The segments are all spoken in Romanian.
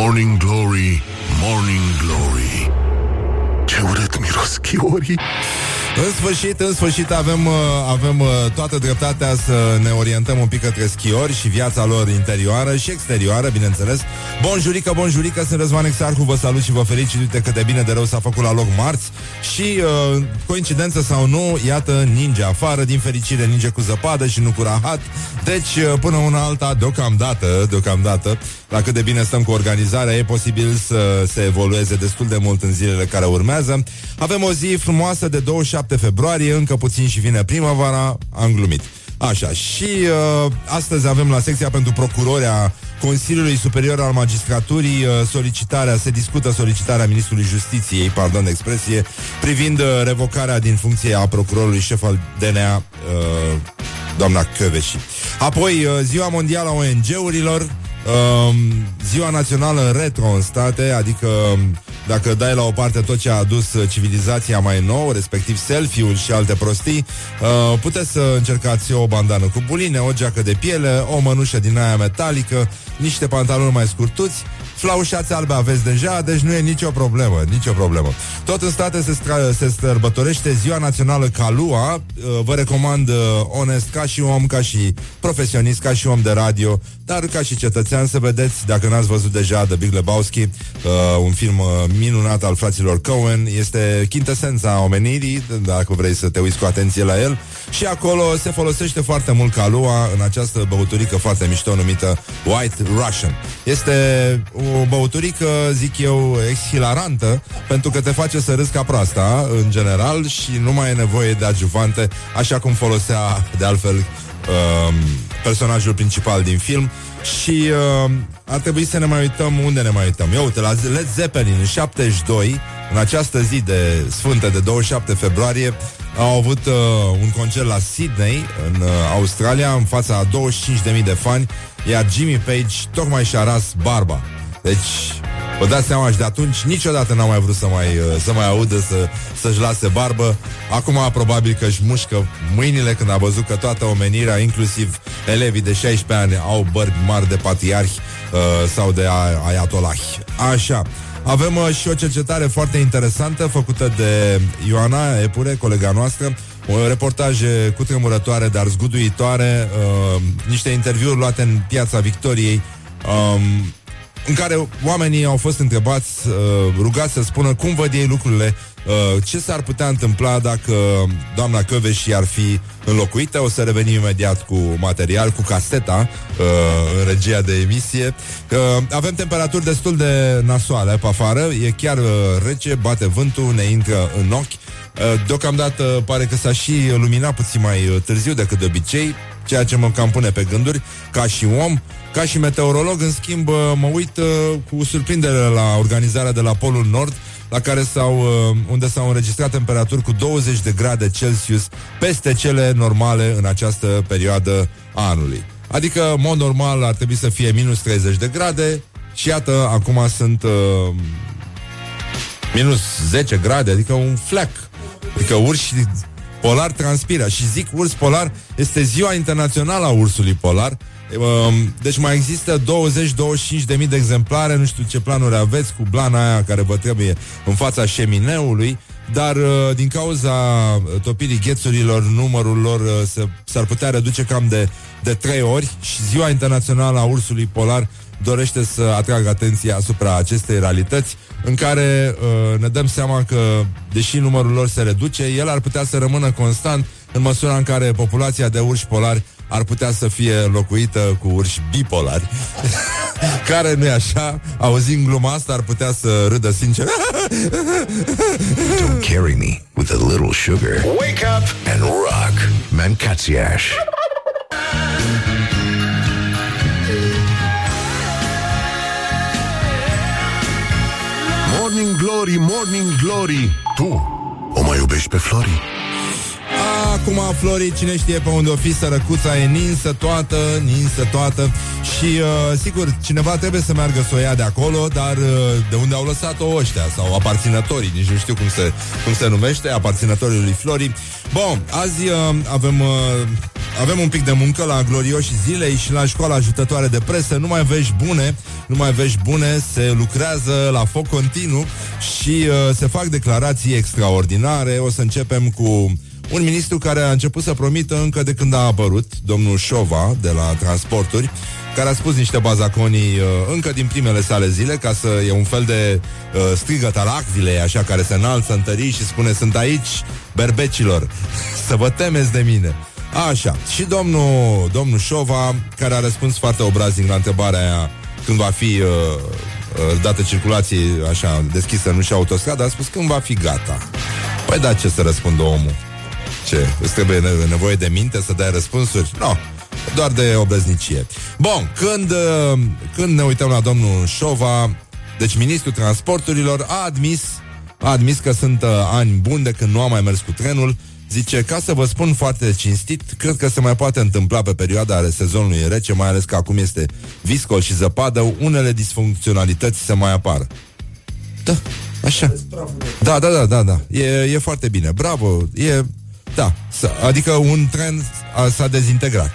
Morning Glory, Morning Glory. Ce urât miros chiorii. În sfârșit, în sfârșit avem, uh, avem uh, toată dreptatea să ne orientăm un pic către schiori și viața lor interioară și exterioară, bineînțeles. Bonjurică, bonjurică, sunt Răzvan Exarhu, vă salut și vă felicit, uite cât de bine de rău s-a făcut la loc marți. Și, uh, coincidență sau nu, iată, ninge afară, din fericire ninge cu zăpadă și nu cu rahat, deci uh, până una alta, deocamdată, deocamdată, la cât de bine stăm cu organizarea, e posibil să se evolueze destul de mult în zilele care urmează. Avem o zi frumoasă de 27 februarie, încă puțin și vine primăvara, am glumit. Așa, și uh, astăzi avem la secția pentru procurori a Consiliului Superior al Magistraturii uh, solicitarea, se discută solicitarea Ministrului Justiției, pardon de expresie, privind uh, revocarea din funcție a procurorului șef al DNA, uh, doamna Căveși. Apoi, uh, Ziua Mondială a ONG-urilor, Um, ziua națională retro în state, adică um, dacă dai la o parte tot ce a adus uh, civilizația mai nou, respectiv selfie-ul și alte prostii, uh, puteți să încercați o bandană cu buline, o geacă de piele, o mănușă din aia metalică, niște pantaloni mai scurtuți Flaușați albe aveți deja, deci nu e nicio problemă, nicio problemă. Tot în state se, stra- se sărbătorește Ziua Națională Calua. Uh, vă recomand uh, onest, ca și om, ca și profesionist, ca și om de radio, dar ca și cetățean să vedeți, dacă n-ați văzut deja The Big Lebowski, uh, un film uh, minunat al fraților Cohen, este chintesența omenirii, dacă vrei să te uiți cu atenție la el, și acolo se folosește foarte mult calua în această băuturică foarte mișto numită White Russian. Este o băuturică, zic eu, exhilarantă, pentru că te face să râzi ca proasta, în general, și nu mai e nevoie de adjuvante, așa cum folosea, de altfel, uh, personajul principal din film. Și uh, ar trebui să ne mai uităm unde ne mai uităm. Eu uite, la Led Zeppelin în 72, în această zi de sfântă de 27 februarie, au avut uh, un concert la Sydney, în uh, Australia, în fața a 25.000 de fani, iar Jimmy Page tocmai și-a ras barba. Deci, vă dați seama și de atunci niciodată n-am mai vrut să mai, uh, să mai audă să, să-și lase barbă. Acum probabil că își mușcă mâinile când a văzut că toată omenirea, inclusiv elevii de 16 ani, au bărbi mari de patriarhi uh, sau de ayatollahi. Așa. Avem uh, și o cercetare foarte interesantă făcută de Ioana Epure, colega noastră, o reportaje cu tremurătoare, dar zguduitoare, uh, niște interviuri luate în piața Victoriei, um, în care oamenii au fost întrebați, uh, rugați să spună cum văd ei lucrurile, uh, ce s-ar putea întâmpla dacă doamna Căveși ar fi înlocuită. O să revenim imediat cu material, cu caseta uh, în regia de emisie. Uh, avem temperaturi destul de nasoale pe afară, e chiar uh, rece, bate vântul, ne intră în ochi. Uh, deocamdată pare că s-a și luminat puțin mai uh, târziu decât de obicei, ceea ce mă cam pune pe gânduri, ca și om. Ca și meteorolog, în schimb, uh, mă uit uh, cu surprindere la organizarea de la Polul Nord, la care s-au, uh, unde s-au înregistrat temperaturi cu 20 de grade Celsius peste cele normale în această perioadă a anului. Adică, în mod normal, ar trebui să fie minus 30 de grade și iată, acum sunt uh, minus 10 grade, adică un fleck. Adică urși polar transpiră. Și zic urs polar, este ziua internațională a ursului polar, Um, deci mai există 20-25 de mii de exemplare, nu știu ce planuri aveți cu blana aia care vă trebuie în fața șemineului, dar uh, din cauza topirii ghețurilor, numărul lor uh, se, s-ar putea reduce cam de, de 3 ori și Ziua Internațională a Ursului Polar dorește să atragă atenția asupra acestei realități în care uh, ne dăm seama că, deși numărul lor se reduce, el ar putea să rămână constant în măsura în care populația de urși polari ar putea să fie locuită cu urși bipolari, care nu e așa, auzind gluma asta, ar putea să râdă sincer. Don't carry me with a little sugar. Wake up and rock. Mancațiaș. Morning Glory, Morning Glory Tu o mai iubești pe Flori? Acum, Flori, cine știe pe unde o fi Sărăcuța e ninsă toată Ninsă toată Și, uh, sigur, cineva trebuie să meargă să o ia de acolo Dar uh, de unde au lăsat-o ăștia Sau aparținătorii, nici nu știu cum se, cum se numește Aparținătorii lui Flori Bun, azi uh, avem uh, avem un pic de muncă la glorioși zilei și la școala ajutătoare de presă. Nu mai vești bune, nu mai vești bune, se lucrează la foc continuu și uh, se fac declarații extraordinare. O să începem cu un ministru care a început să promită încă de când a apărut, domnul Șova, de la Transporturi, care a spus niște bazaconii uh, încă din primele sale zile, ca să e un fel de uh, strigăt al axilei, așa, care se înalță în tării și spune, sunt aici, berbecilor, să vă temeți de mine. Așa, și domnul, domnul Șova, care a răspuns foarte obraznic la întrebarea aia când va fi uh, uh, dată circulație așa deschisă, nu și autostradă, a spus când va fi gata. Păi da, ce să răspundă omul? Ce? Îți trebuie nevoie de minte să dai răspunsuri? Nu. No doar de obrăznicie. Bun, când, uh, când ne uităm la domnul Șova, deci ministrul transporturilor a admis, a admis că sunt uh, ani buni de când nu a mai mers cu trenul, Zice, ca să vă spun foarte cinstit, cred că se mai poate întâmpla pe perioada sezonului rece, mai ales că acum este viscol și zăpadă, unele disfuncționalități se mai apar. Da, așa. Da, da, da, da, da. E, e foarte bine. Bravo. E, da. Adică un tren a, s-a dezintegrat.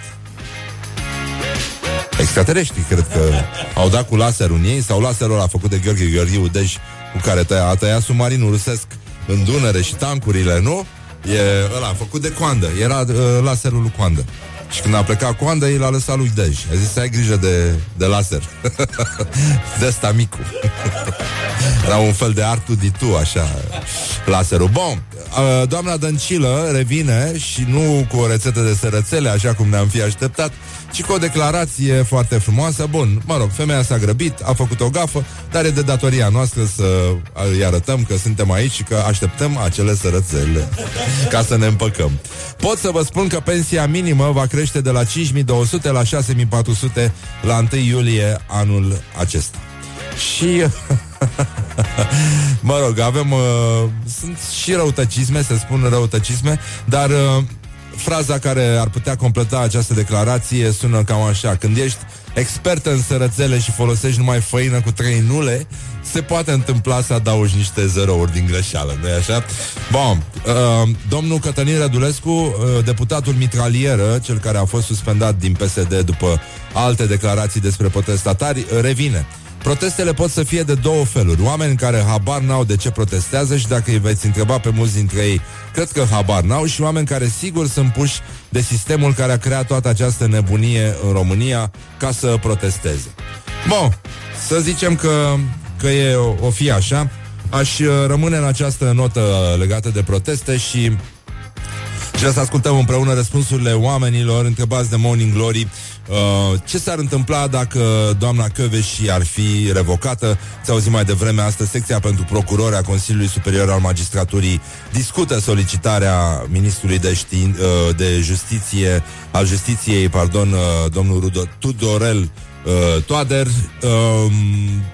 Extraterestri, cred că au dat cu laserul în ei sau laserul a făcut de Gheorghe Gheorghiu Dej cu care tăia, a tăiat submarinul rusesc în Dunăre și tancurile, nu? E ăla, făcut de coandă. Era uh, laserul lui coandă. Și când a plecat coandă, el a lăsat lui Dej. A zis să ai grijă de, de laser. de ăsta micu. Era un fel de artu di tu, așa, laserul. Bun, uh, doamna Dăncilă revine și nu cu o rețetă de sărățele, așa cum ne-am fi așteptat, ci cu o declarație foarte frumoasă. Bun, mă rog, femeia s-a grăbit, a făcut o gafă, dar e de datoria noastră să îi arătăm că suntem aici și că așteptăm acele sărățele ca să ne împăcăm. Pot să vă spun că pensia minimă va crește de la 5200 la 6400 la 1 iulie anul acesta. Și Mă rog, avem uh, Sunt și răutăcisme, se spun răutăcisme Dar uh, fraza care ar putea completa această declarație sună cam așa. Când ești expert în sărățele și folosești numai făină cu trei nule, se poate întâmpla să adaugi niște zerouri din greșeală, nu așa? Bun, uh, domnul Cătălin Rădulescu, uh, deputatul mitralieră, cel care a fost suspendat din PSD după alte declarații despre protestatari, revine. Protestele pot să fie de două feluri. Oameni care habar n-au de ce protestează și dacă îi veți întreba pe mulți dintre ei, cred că habar n-au și oameni care sigur sunt puși de sistemul care a creat toată această nebunie în România ca să protesteze. Bun, să zicem că, că e o, o fi așa. Aș uh, rămâne în această notă legată de proteste și și să ascultăm împreună răspunsurile oamenilor întrebați de Morning Glory Uh, ce s-ar întâmpla dacă doamna Căveși ar fi revocată? Ți auzit mai devreme astăzi, secția pentru procurori a Consiliului Superior al Magistraturii discută solicitarea ministrului de, știin, uh, de justiție, al justiției, pardon, uh, domnul Rudo, Tudorel uh, Toader, uh,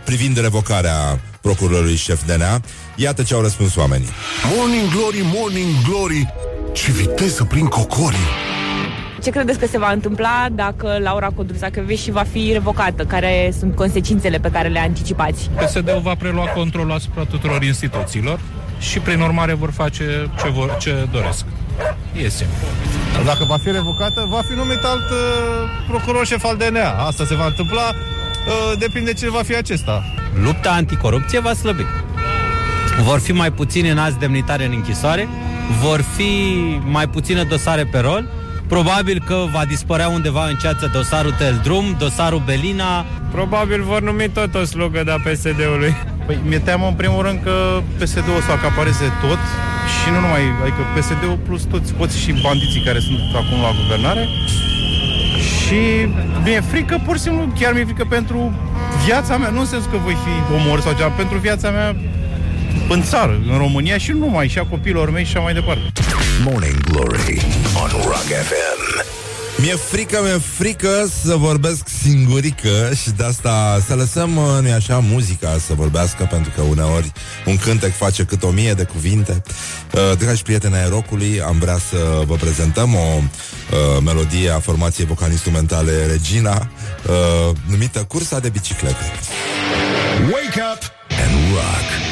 privind revocarea procurorului șef DNA. Iată ce au răspuns oamenii. Morning Glory, Morning Glory, ce viteză prin cocorii! Ce credeți că se va întâmpla dacă Laura Codruța și va fi revocată? Care sunt consecințele pe care le anticipați? PSD-ul va prelua controlul asupra tuturor instituțiilor și prin urmare vor face ce, vor, ce doresc. E simplu. Dacă va fi revocată, va fi numit alt uh, procuror șef al DNA. Asta se va întâmpla, uh, depinde ce va fi acesta. Lupta anticorupție va slăbi. Vor fi mai puțini în azi demnitare în închisoare, vor fi mai puține dosare pe rol, Probabil că va dispărea undeva în ceață dosarul Teldrum, dosarul Belina. Probabil vor numi tot o slugă de PSD-ului. Păi mi-e teamă în primul rând că PSD-ul o să acapareze tot și nu numai, adică PSD-ul plus toți, toți și bandiții care sunt acum la guvernare. Și mi-e frică, pur și simplu, chiar mi-e frică pentru viața mea, nu în sensul că voi fi omor sau ceva, pentru viața mea în țară, în România și nu numai, și a copiilor mei și așa mai departe. Morning Glory on Rock FM. Mi-e frică, mi-e frică să vorbesc singurică și de asta să lăsăm, nu așa, muzica să vorbească, pentru că uneori un cântec face cât o mie de cuvinte. Uh, dragi prieteni ai rocului, am vrea să vă prezentăm o uh, melodie a formației vocal-instrumentale Regina, uh, numită Cursa de biciclete. Wake up and rock!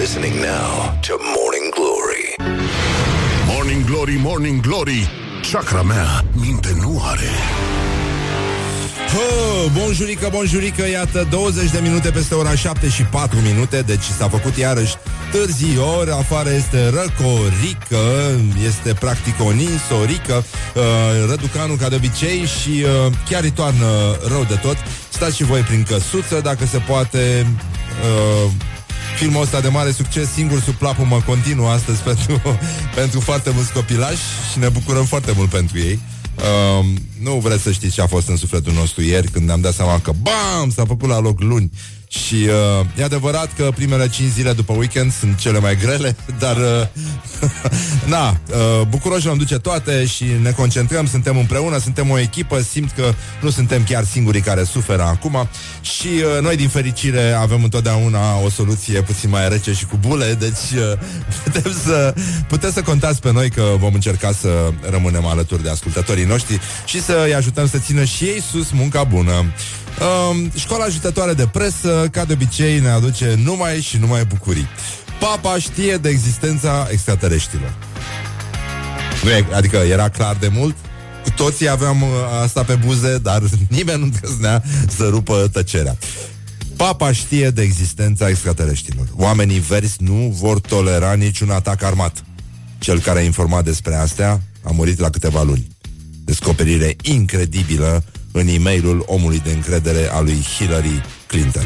listening now to Morning Glory. Morning Glory, Morning Glory Chakra mea minte nu are. Oh, bonjurică, bonjurică, iată 20 de minute peste ora 7 și 4 minute Deci s-a făcut iarăși târzior Afară este răcorică Este practic o ninsorică uh, Răducanul ca de obicei Și uh, chiar îi toarnă rău de tot. Stați și voi prin căsuță Dacă se poate uh, Filmul ăsta de mare succes, singur sub plapumă continuă astăzi pentru, pentru foarte mulți copilași și ne bucurăm foarte mult pentru ei. Uh, nu vreți să știți ce a fost în sufletul nostru ieri când ne-am dat seama că BAM! S-a făcut la loc luni și uh, e adevărat că primele 5 zile după weekend sunt cele mai grele, dar uh, na, uh, bucuroși vom duce toate și ne concentrăm, suntem împreună, suntem o echipă, simt că nu suntem chiar singurii care suferă acum și uh, noi din fericire avem întotdeauna o soluție puțin mai rece și cu bule, deci uh, putem să, puteți să contați pe noi că vom încerca să rămânem alături de ascultătorii noștri și să îi ajutăm să țină și ei sus munca bună. Um, școala ajutătoare de presă, ca de obicei, ne aduce numai și numai bucurii. Papa știe de existența extraterestrilor. Nu e, adică era clar de mult, cu toții aveam uh, asta pe buze, dar nimeni nu îndrăznea să rupă tăcerea. Papa știe de existența extraterestrilor. Oamenii verzi nu vor tolera niciun atac armat. Cel care a informat despre astea a murit la câteva luni. Descoperire incredibilă în e mailul omului de încredere al lui Hillary Clinton.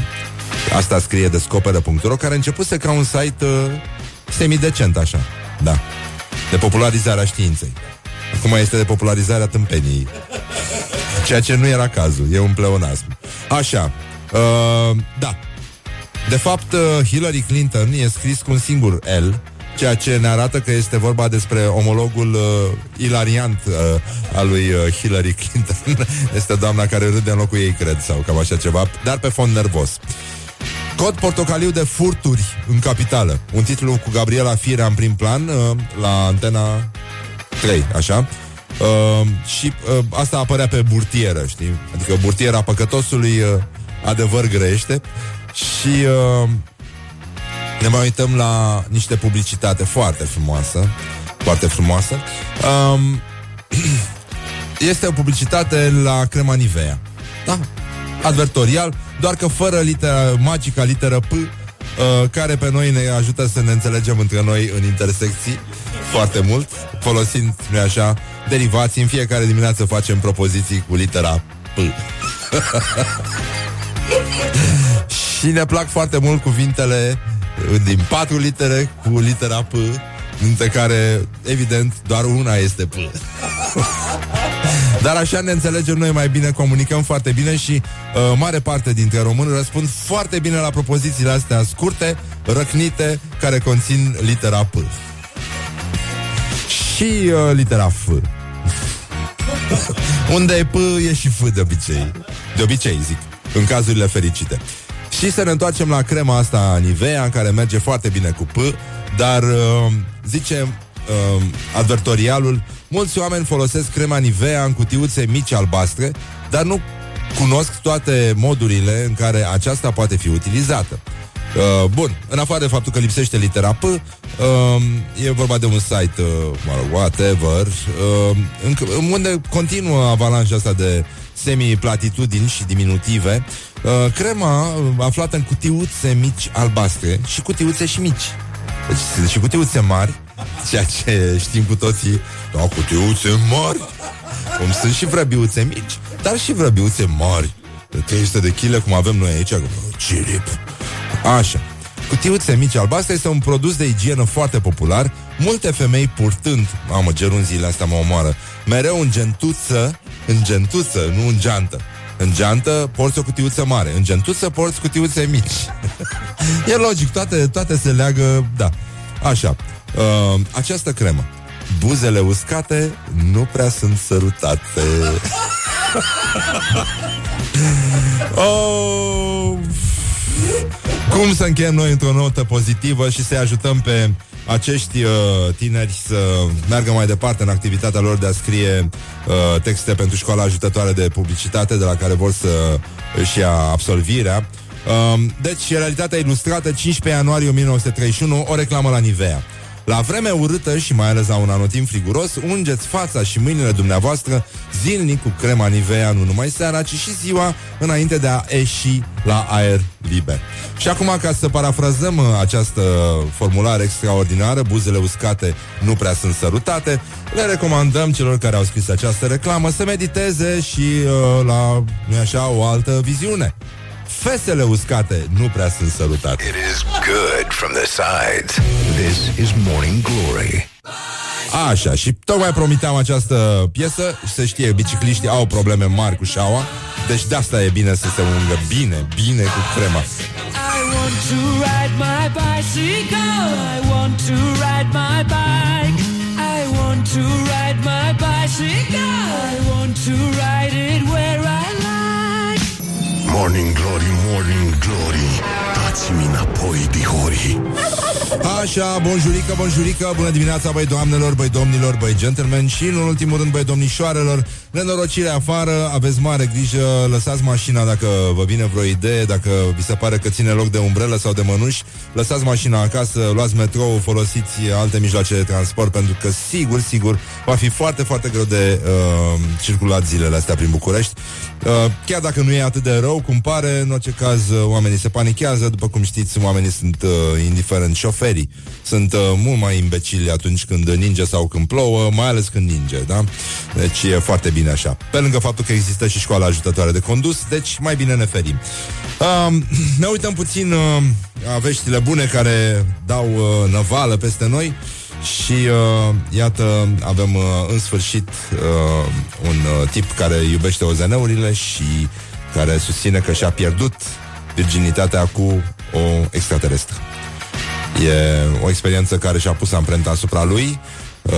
Asta scrie descoperă.ro, care a început ca un site uh, semidecent, așa. Da. De popularizarea științei. Acum este de popularizarea tâmpenii. Ceea ce nu era cazul. E un pleonasm. Așa. Uh, da. De fapt, uh, Hillary Clinton e scris cu un singur L, ceea ce ne arată că este vorba despre omologul uh, ilariant uh, al lui uh, Hillary Clinton. este doamna care râde în locul ei, cred, sau cam așa ceva, dar pe fond nervos. Cod portocaliu de furturi în capitală. Un titlu cu Gabriela Firea în prim plan uh, la antena 3, așa. Uh, și uh, asta apărea pe burtieră, știi? Adică burtiera păcătosului uh, adevăr grește. Și uh, ne mai uităm la niște publicitate foarte frumoasă. Foarte frumoasă. Um, este o publicitate la crema Nivea. Da, advertorial, doar că fără litera, magica literă P, uh, care pe noi ne ajută să ne înțelegem între noi în intersecții foarte mult, folosind, nu așa, derivații. În fiecare dimineață facem propoziții cu litera P. Și ne plac foarte mult cuvintele din patru litere cu litera P, dintre care, evident, doar una este P. Dar așa ne înțelegem noi mai bine, comunicăm foarte bine și uh, mare parte dintre români răspund foarte bine la propozițiile astea scurte, răcnite, care conțin litera P. Și uh, litera F. Unde e P, e și F de obicei. De obicei, zic, în cazurile fericite. Și să ne întoarcem la crema asta Nivea, care merge foarte bine cu P, dar uh, zice uh, advertorialul, mulți oameni folosesc crema Nivea în cutiuțe mici albastre, dar nu cunosc toate modurile în care aceasta poate fi utilizată. Uh, bun, în afară de faptul că lipsește litera P, uh, e vorba de un site, uh, mă rog, whatever, uh, în, unde continuă avalanșa asta de semi-platitudini și diminutive, uh, crema uh, aflată în cutiuțe mici albastre și cutiuțe și mici. Deci, și cutiuțe mari, ceea ce știm cu toții, da, cutiuțe mari, cum sunt și vrăbiuțe mici, dar și vrăbiuțe mari, de 300 de kg, cum avem noi aici, cirip. Așa. Cutiuțe mici albastre este un produs de igienă foarte popular, multe femei purtând, mamă, gerunziile astea mă omoară, mereu în gentuță, în gentuță, nu în geantă. În geantă porți o cutiuță mare, în gentuță porți cutiuțe mici. e logic, toate, toate se leagă, da. Așa. Uh, această cremă. Buzele uscate nu prea sunt sărutate. oh, cum să încheiem noi într-o notă pozitivă și să ajutăm pe acești uh, tineri să meargă mai departe în activitatea lor de a scrie uh, texte pentru școala ajutătoare de publicitate de la care vor să își ia absolvirea. Uh, deci, realitatea ilustrată, 15 ianuarie 1931, o reclamă la Nivea. La vreme urâtă și mai ales la un anotimp friguros, ungeți fața și mâinile dumneavoastră zilnic cu crema Nivea, nu numai seara, ci și ziua înainte de a ieși la aer liber. Și acum, ca să parafrazăm uh, această formulare extraordinară, buzele uscate nu prea sunt sărutate, le recomandăm celor care au scris această reclamă să mediteze și uh, la, nu așa, o altă viziune. Fesele uscate nu prea sunt salutate. It is good from the sides. This is Morning Glory. Așa, și tocmai promiteam această piesă și să știe, bicicliștii au probleme mari cu șaua, deci de asta e bine să se ungă bine, bine cu crema. I want to ride Morning Glory, Morning Glory. Dați-mi înapoi, dihori. Așa, bonjurică, bonjurică, bună dimineața, băi doamnelor, băi domnilor, băi gentlemen și, în ultimul rând, băi domnișoarelor, nenorocire afară, aveți mare grijă, lăsați mașina dacă vă vine vreo idee, dacă vi se pare că ține loc de umbrelă sau de mănuși, lăsați mașina acasă, luați metrou, folosiți alte mijloace de transport, pentru că sigur, sigur, va fi foarte, foarte greu de uh, circulat zilele astea prin București. Uh, chiar dacă nu e atât de rău cum pare, în orice caz, uh, oamenii se panichează, după cum știți, oamenii sunt uh, indiferent șoferii. Sunt uh, mult mai imbecili atunci când ninge sau când plouă, mai ales când ninge, da? Deci e foarte bine așa. Pe lângă faptul că există și școala ajutătoare de condus, deci mai bine ne ferim. Uh, ne uităm puțin uh, la veștile bune care dau uh, năvală peste noi și uh, iată, avem uh, în sfârșit uh, un uh, tip care iubește OZN-urile și care susține că și-a pierdut virginitatea cu o extraterestră. E o experiență care și-a pus amprenta asupra lui. Uh,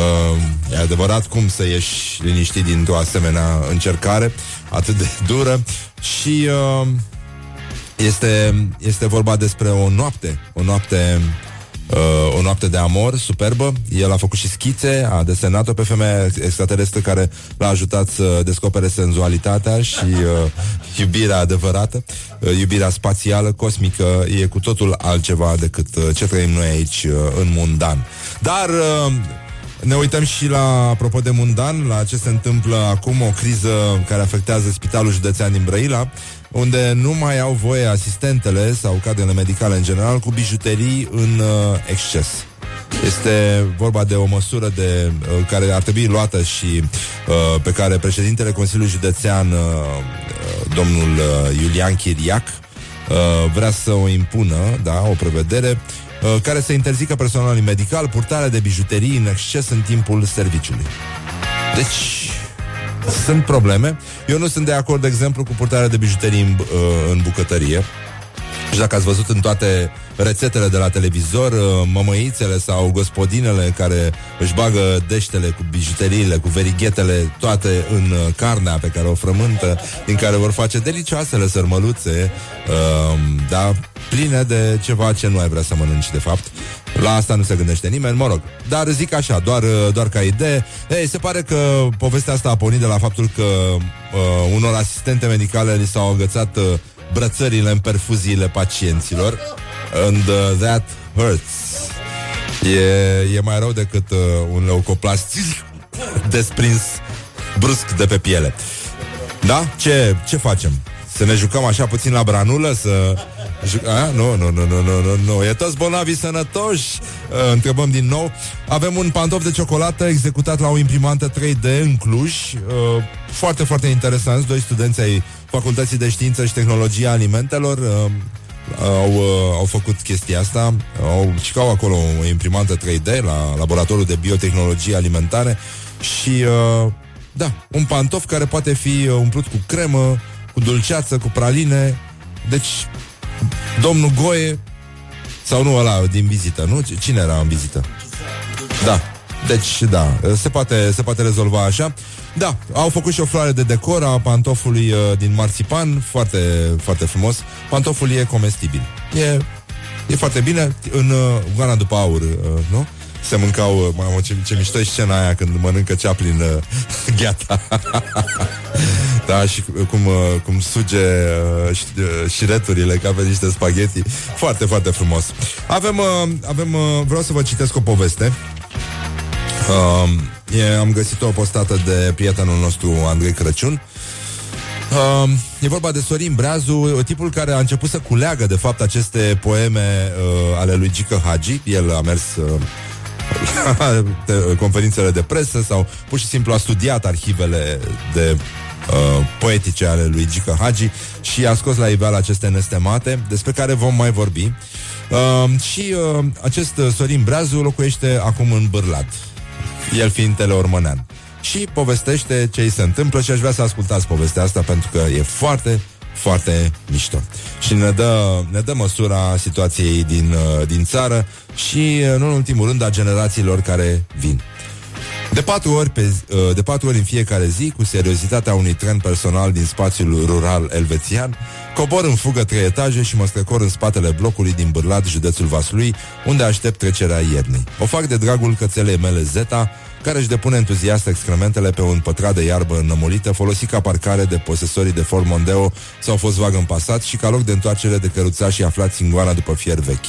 e adevărat cum să ieși liniștit dintr-o asemenea încercare atât de dură și uh, este, este vorba despre o noapte, o noapte Uh, o noapte de amor superbă. El a făcut și schițe, a desenat-o pe femeia extraterestră Care l-a ajutat să descopere senzualitatea Și uh, iubirea adevărată. Uh, Iubirea spațială, cosmică E cu totul altceva decât uh, ce trăim noi aici uh, în mundan. Dar... Uh, ne uităm și la, apropo de mundan, la ce se întâmplă acum, o criză care afectează Spitalul Județean din Brăila, unde nu mai au voie asistentele sau cadrele medicale în general cu bijuterii în uh, exces. Este vorba de o măsură de, uh, care ar trebui luată și uh, pe care președintele Consiliului Județean, uh, uh, domnul uh, Iulian Chiriac, uh, vrea să o impună, da, o prevedere uh, care să interzică personalului medical purtarea de bijuterii în exces în timpul serviciului. Deci, sunt probleme. Eu nu sunt de acord, de exemplu, cu purtarea de bijuterii în, uh, în bucătărie. Și dacă ați văzut în toate rețetele de la televizor, uh, mămăițele sau gospodinele care își bagă deștele cu bijuteriile, cu verighetele, toate în uh, carnea pe care o frământă, din care vor face delicioasele sărmăluțe, uh, da, pline de ceva ce nu ai vrea să mănânci, de fapt. La asta nu se gândește nimeni, mă rog. Dar zic așa, doar, uh, doar ca idee. Ei, se pare că povestea asta a pornit de la faptul că uh, unor asistente medicale li s-au agățat uh, brățările în perfuziile pacienților. And uh, that hurts. E, e mai rău decât uh, un leucoplast desprins brusc de pe piele. Da? Ce, ce facem? Să ne jucăm așa puțin la branulă? Să... Ju- A? Nu, nu, nu, nu, nu, nu, nu. E toți bolnavii sănătoși? Uh, întrebăm din nou. Avem un pantof de ciocolată executat la o imprimantă 3D în Cluj. Uh, foarte, foarte interesant. Doi studenți ai Facultății de Știință și Tehnologie a Alimentelor uh, au, uh, au făcut chestia asta. Au, și au acolo o imprimantă 3D la laboratorul de biotehnologie alimentare și uh, da, un pantof care poate fi uh, umplut cu cremă, cu dulceață, cu praline. Deci, domnul Goe, sau nu ăla din vizită, nu? Cine era în vizită? Da. Deci, da, se poate, se poate rezolva așa. Da, au făcut și o floare de decor a pantofului uh, din marțipan, foarte, foarte frumos. Pantoful e comestibil. E, e foarte bine în uh, goana după aur, uh, nu? Se mâncau, uh, mamă, ce, ce mișto e scena aia când mănâncă Chaplin uh, gheata. da, și cum, uh, cum suge uh, ș- uh, șireturile ca pe niște spaghetti. Foarte, foarte frumos. Avem, uh, avem uh, vreau să vă citesc o poveste. Uh, e, am găsit-o postată de prietenul nostru Andrei Crăciun. Uh, e vorba de Sorin Breazu, tipul care a început să culeagă de fapt aceste poeme uh, ale lui Gică Hagi. El a mers uh, la te- conferințele de presă sau pur și simplu a studiat arhivele de uh, poetice ale lui Gică Hagi și a scos la iveală aceste nestemate despre care vom mai vorbi. Uh, și uh, acest uh, Sorin Breazu locuiește acum în Bârlad, el fiind teleormănean. Și povestește ce îi se întâmplă și aș vrea să ascultați povestea asta pentru că e foarte, foarte mișto. Și ne dă, ne dă măsura situației din, uh, din țară și, uh, nu în ultimul rând, a generațiilor care vin. De patru, ori pe, zi- uh, de patru ori în fiecare zi, cu seriozitatea unui tren personal din spațiul rural elvețian, cobor în fugă trei etaje și mă strecor în spatele blocului din Bârlad, județul Vaslui, unde aștept trecerea iernii. O fac de dragul cățelei mele Zeta, care își depune entuziast excrementele pe un pătrat de iarbă înămolită, folosit ca parcare de posesorii de Ford Mondeo sau Volkswagen Passat și ca loc de întoarcere de căruțași aflați în goana după fier vechi.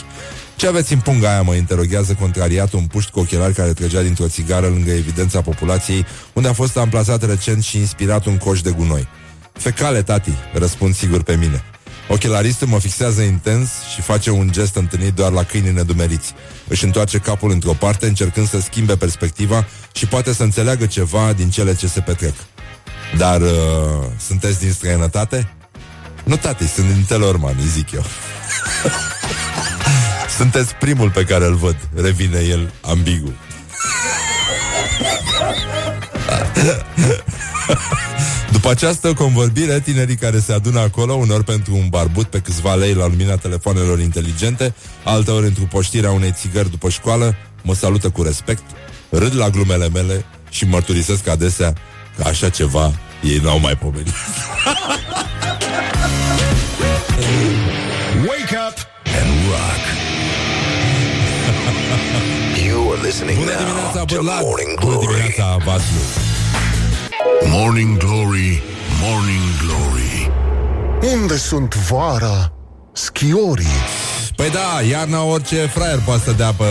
Ce aveți în punga aia, mă interoghează contrariat un puști cu ochelari care trăgea dintr-o țigară lângă evidența populației, unde a fost amplasat recent și inspirat un coș de gunoi. Fecale, tati, răspund sigur pe mine. Ochelaristul mă fixează intens și face un gest întâlnit doar la câinii nedumeriți. Își întoarce capul într-o parte, încercând să schimbe perspectiva și poate să înțeleagă ceva din cele ce se petrec. Dar uh, sunteți din străinătate? Nu, tati, sunt din Telorman, îi zic eu. Sunteți primul pe care îl văd, revine el ambigu. După această convorbire, tinerii care se adună acolo, unor pentru un barbut pe câțiva lei la lumina telefonelor inteligente, alteori într-o poștirea unei țigări după școală, mă salută cu respect, râd la glumele mele și mărturisesc adesea că așa ceva ei n-au mai pomenit. Wake up and rock. Listening Bună now dimineața, to Bârlad! Morning Bună Glory. dimineața, Vaslu! Morning Glory, Morning Glory. Unde sunt vara schiorii? Păi da, iarna orice fraier poate să dea pe,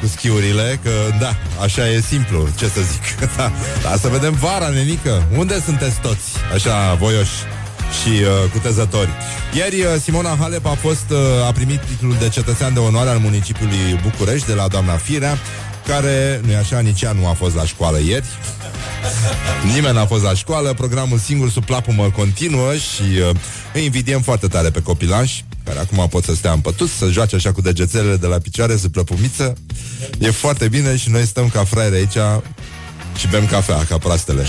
cu schiurile Că da, așa e simplu, ce să zic da, da, să vedem vara, nenică Unde sunteți toți, așa, voioși și uh, cutezători Ieri uh, Simona Halep a fost uh, A primit titlul de cetățean de onoare Al municipiului București de la doamna Firea Care, nu-i așa, nici ea nu a fost la școală ieri Nimeni n-a fost la școală, programul singur sub plapumă continuă și uh, îi invidiem foarte tare pe copilași, care acum pot să stea în pătuț, să joace așa cu degețelele de la picioare, să plăpumiță. E foarte bine și noi stăm ca fraiere aici și bem cafea, ca proastele.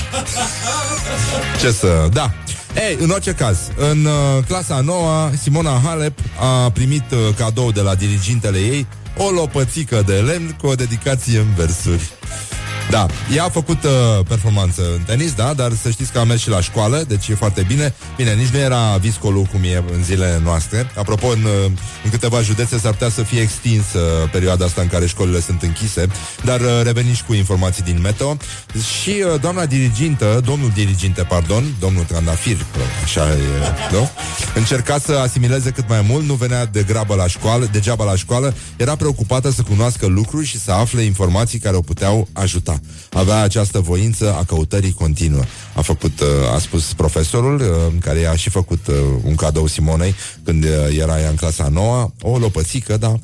Ce să... Da. Ei, în orice caz, în uh, clasa a noua, Simona Halep a primit uh, cadou de la dirigintele ei o lopățică de lemn cu o dedicație în versuri. Da, ea a făcut uh, performanță în tenis, da, dar să știți că a mers și la școală, deci e foarte bine. Bine, nici nu era viscolul cum e în zilele noastre. Apropo, în, uh, în câteva județe s-ar putea să fie extins uh, perioada asta în care școlile sunt închise, dar uh, revenim și cu informații din Meteo. Și uh, doamna dirigintă, domnul diriginte, pardon, domnul Trandafir, uh, așa e, nu? Încerca să asimileze cât mai mult, nu venea de grabă la școală, degeaba la școală, era preocupată să cunoască lucruri și să afle informații care o puteau ajuta. Avea această voință a căutării continuă. A făcut, uh, a spus profesorul, uh, care i-a și făcut uh, un cadou Simonei când uh, era ea în clasa a noua, o lopățică, da,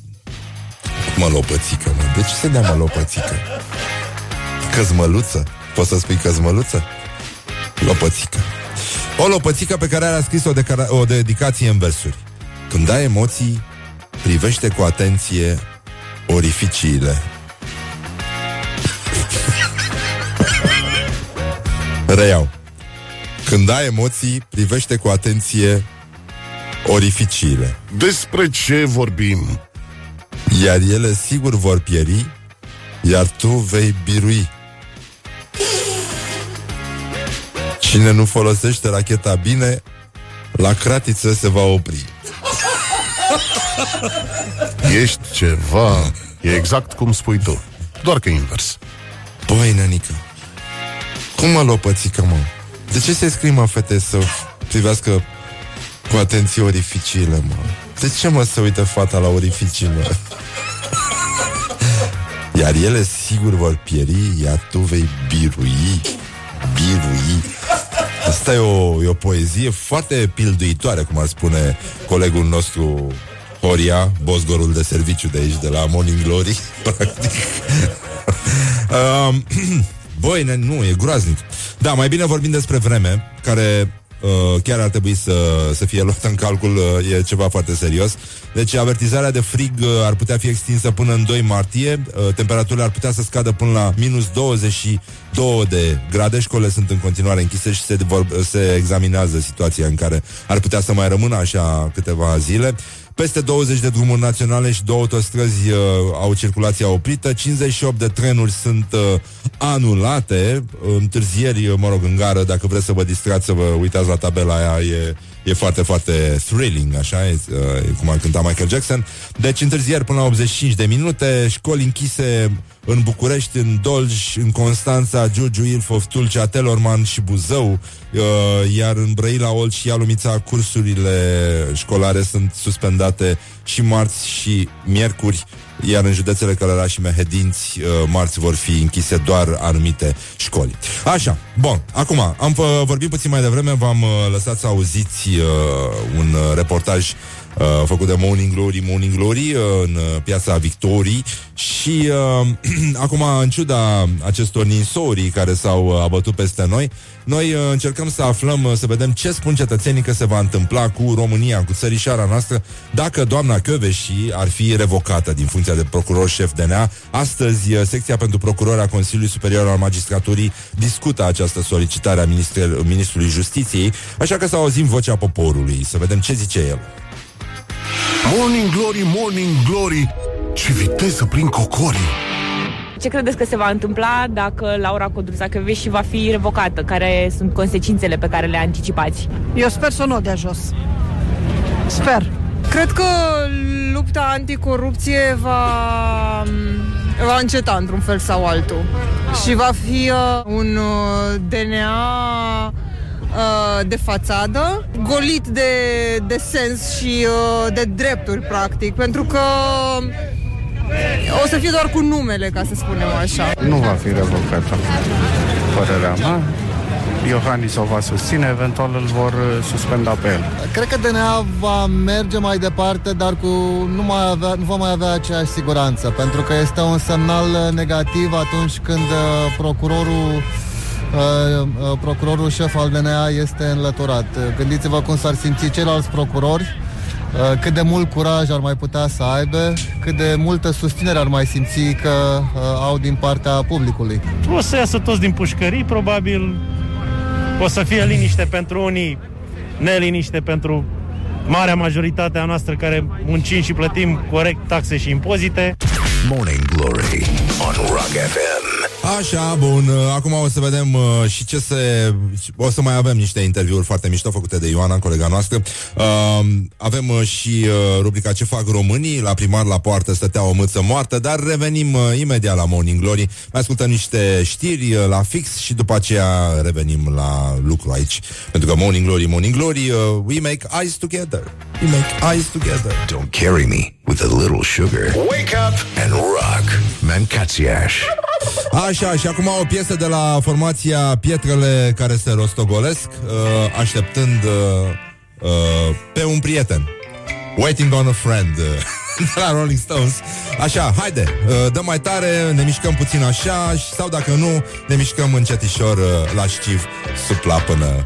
Mă lopățică, mă. De ce se dea mă lopățică? Căzmăluță? Poți să spui căzmăluță? Lopățică. O lopățică pe care a scris o, decara- o dedicație în versuri. Când ai emoții, privește cu atenție orificiile. Reiau. Când ai emoții, privește cu atenție orificiile. Despre ce vorbim? Iar ele sigur vor pieri, iar tu vei birui. Cine nu folosește racheta bine, la cratiță se va opri. Ești ceva. E exact cum spui tu. doar că invers. Băi, nănică, cum mă lopățică, mă? De ce se scrie, mă, fete, să privească cu atenție orificiile, mă? De ce, mă, să uită fata la orificii, mă? Iar ele sigur vor pieri, iar tu vei birui, birui. Asta e o, e o poezie foarte pilduitoare, cum ar spune colegul nostru Horia, bosgorul de serviciu de aici, de la Morning Glory, practic. um, băi, ne- nu, e groaznic. Da, mai bine vorbim despre vreme, care uh, chiar ar trebui să, să fie luată în calcul, uh, e ceva foarte serios. Deci avertizarea de frig uh, ar putea fi extinsă până în 2 martie, uh, temperaturile ar putea să scadă până la minus 22 de grade, școlile sunt în continuare închise și se, vor, se examinează situația în care ar putea să mai rămână așa câteva zile. Peste 20 de drumuri naționale și două autostrăzi uh, au circulația oprită, 58 de trenuri sunt uh, anulate, întârzieri, uh, mă rog, în gară, dacă vreți să vă distrați, să vă uitați la tabela aia, e, e foarte, foarte thrilling, așa, e, uh, e cum ar cânta Michael Jackson. Deci întârzieri până la 85 de minute, școli închise în București, în Dolj, în Constanța, Giurgiu, Ilfov, Tulcea, Telorman și Buzău, uh, iar în Brăila, Olt și Ialumița cursurile școlare sunt suspendate și marți și miercuri, iar în județele Călăraș și Mehedinți, uh, marți vor fi închise doar anumite școli. Așa, bun, acum, am uh, vorbit puțin mai devreme, v-am uh, lăsat să auziți uh, un uh, reportaj uh, făcut de Morning Glory, Morning Glory uh, în uh, piața Victoriei și uh, acum, în ciuda acestor ninsorii care s-au uh, abătut peste noi, noi uh, încercăm să aflăm, uh, să vedem ce spun cetățenii că se va întâmpla cu România, cu țărișoara noastră, dacă doamna Căveși ar fi revocată din funcția de procuror șef DNA. Astăzi, uh, secția pentru procurori a Consiliului Superior al Magistraturii discută această solicitare a ministrel- Ministrului Justiției, așa că să auzim vocea poporului, să vedem ce zice el. Morning Glory, Morning Glory, ce viteză prin cocorii. Ce credeți că se va întâmpla dacă Laura Codruța și va fi revocată? Care sunt consecințele pe care le anticipați? Eu sper să nu o dea jos. Sper. Cred că lupta anticorupție va, va înceta într-un fel sau altul. Și va fi uh, un uh, DNA uh, de fațadă, golit de, de sens și uh, de drepturi, practic, pentru că o să fie doar cu numele, ca să spunem așa. Nu va fi revocată, părerea mea. Iohannis o va susține, eventual îl vor uh, suspenda pe el. Cred că DNA va merge mai departe, dar cu nu, mai avea, nu va mai avea aceeași siguranță, pentru că este un semnal uh, negativ atunci când uh, procurorul uh, uh, procurorul șef al DNA este înlăturat. Uh, Gândiți-vă cum s-ar simți ceilalți procurori, uh, cât de mult curaj ar mai putea să aibă, cât de multă susținere ar mai simți că uh, au din partea publicului. O să iasă toți din pușcării, probabil o să fie liniște pentru unii, neliniște pentru marea majoritate a noastră care muncim și plătim corect taxe și impozite. Morning Glory on Rock FM. Așa, bun, uh, acum o să vedem uh, și ce se... O să mai avem niște interviuri foarte mișto făcute de Ioana, colega noastră. Uh, avem uh, și uh, rubrica Ce fac românii, la primar la poartă stătea o mâță moartă, dar revenim uh, imediat la Morning Glory. Mai ascultăm niște știri uh, la fix și după aceea revenim la lucru aici. Pentru că Morning Glory, Morning Glory, uh, we make eyes together. We make eyes together. Don't carry me with a little sugar. Wake up and rock. Mancațiaș. Așa, și acum o piesă de la formația Pietrele care se rostogolesc, uh, așteptând uh, uh, pe un prieten. Waiting on a friend. uh, de la Rolling Stones. Așa, haide, uh, dăm mai tare, ne mișcăm puțin așa și- sau dacă nu, ne mișcăm încetișor uh, la șciv, supla până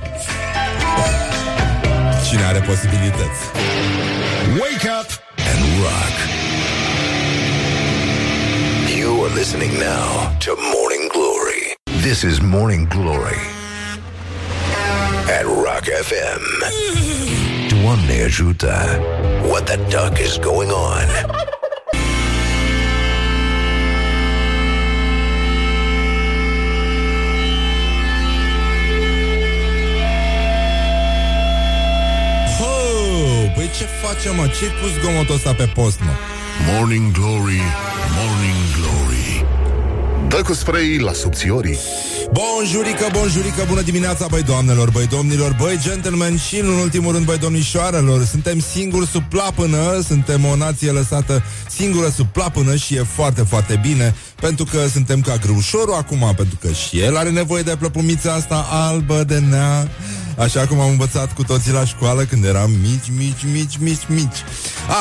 cine are posibilități. Wake up and rock. You are listening now to Morning Glory. This is Morning Glory at Rock FM. Doamne ajută. What the duck is going on? Oh, păi ce facem, mă? Ce cu zgomotul ăsta pe post, mă? Morning Glory, Morning Glory. Dă cu spray la subțiorii. Bonjurică, bonjurică, bună dimineața, băi doamnelor, băi domnilor, băi gentlemen și, în ultimul rând, băi domnișoarelor. Suntem singuri sub plapână, suntem o nație lăsată singură sub plapână și e foarte, foarte bine, pentru că suntem ca grâușorul acum, pentru că și el are nevoie de plăpumița asta albă de nea, așa cum am învățat cu toții la școală când eram mici, mici, mici, mici, mici.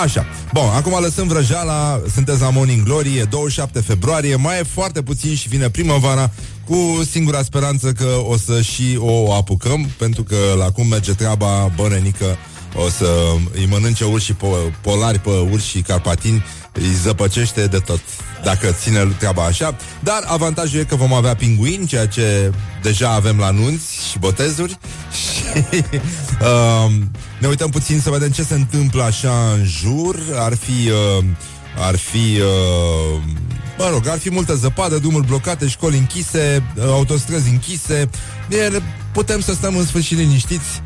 Așa, bun, acum lăsăm vrăjeala, sunteți la Morning Glory, e 27 februarie, mai e foarte puțin și vine primăvara, cu singura speranță că o să și o apucăm, pentru că la cum merge treaba, bănenică, o să îi mănânce urși po- polari pe urși carpatini, îi zăpăcește de tot, dacă ține treaba așa. Dar avantajul e că vom avea pinguini, ceea ce deja avem la nunți și botezuri. Și uh, ne uităm puțin să vedem ce se întâmplă așa în jur. Ar fi... Uh, ar fi uh, Mă rog, ar fi multă zăpadă, drumuri blocate, școli închise, uh, autostrăzi închise. Iar putem să stăm în sfârșit liniștiți,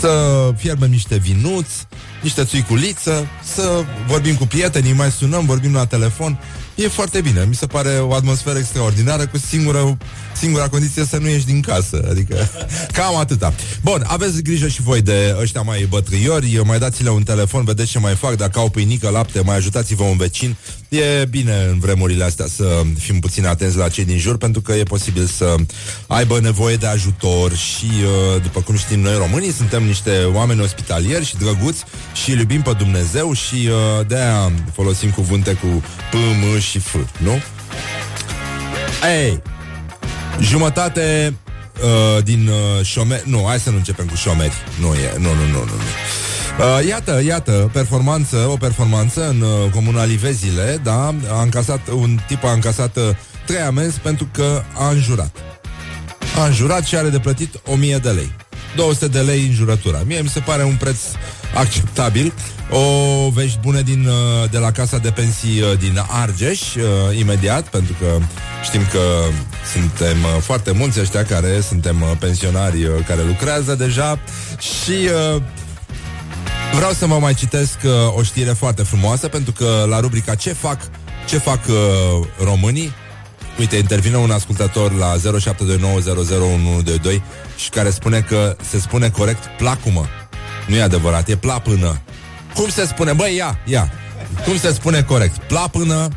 să fierbem niște vinuți, niște țuiculiță, să vorbim cu prietenii, mai sunăm, vorbim la telefon. E foarte bine, mi se pare o atmosferă extraordinară cu singură, singura condiție să nu ieși din casă, adică cam atâta. Bun, aveți grijă și voi de ăștia mai bătrâiori, mai dați-le un telefon, vedeți ce mai fac, dacă au pâinică, lapte, mai ajutați-vă un vecin. E bine în vremurile astea să fim puțin atenți la cei din jur, pentru că e posibil să aibă nevoie de ajutor și, uh, după cum știm noi românii, suntem niște oameni ospitalieri și drăguți și îl iubim pe Dumnezeu și uh, de-aia folosim cuvânte cu P, M și F, nu? Ei, jumătate uh, din uh, șomeri... Nu, hai să nu începem cu șomeri. Nu e, nu, nu, nu, nu. nu. Uh, iată, iată, performanță, o performanță în uh, comuna Livezile, da, a încasat, un tip a încasat uh, trei amenzi pentru că a înjurat. A înjurat și are de plătit 1000 de lei. 200 de lei înjurătura. Mie mi se pare un preț acceptabil. O vești bune din, uh, de la Casa de Pensii uh, din Argeș, uh, imediat, pentru că știm că suntem uh, foarte mulți ăștia care suntem uh, pensionari uh, care lucrează deja și uh, Vreau să vă mai citesc uh, o știre foarte frumoasă Pentru că la rubrica Ce fac, ce fac uh, românii? Uite, intervine un ascultător la 0729001122 Și care spune că se spune corect Placumă. Nu e adevărat, e plapână Cum se spune? Băi, ia, ia Cum se spune corect? Plapână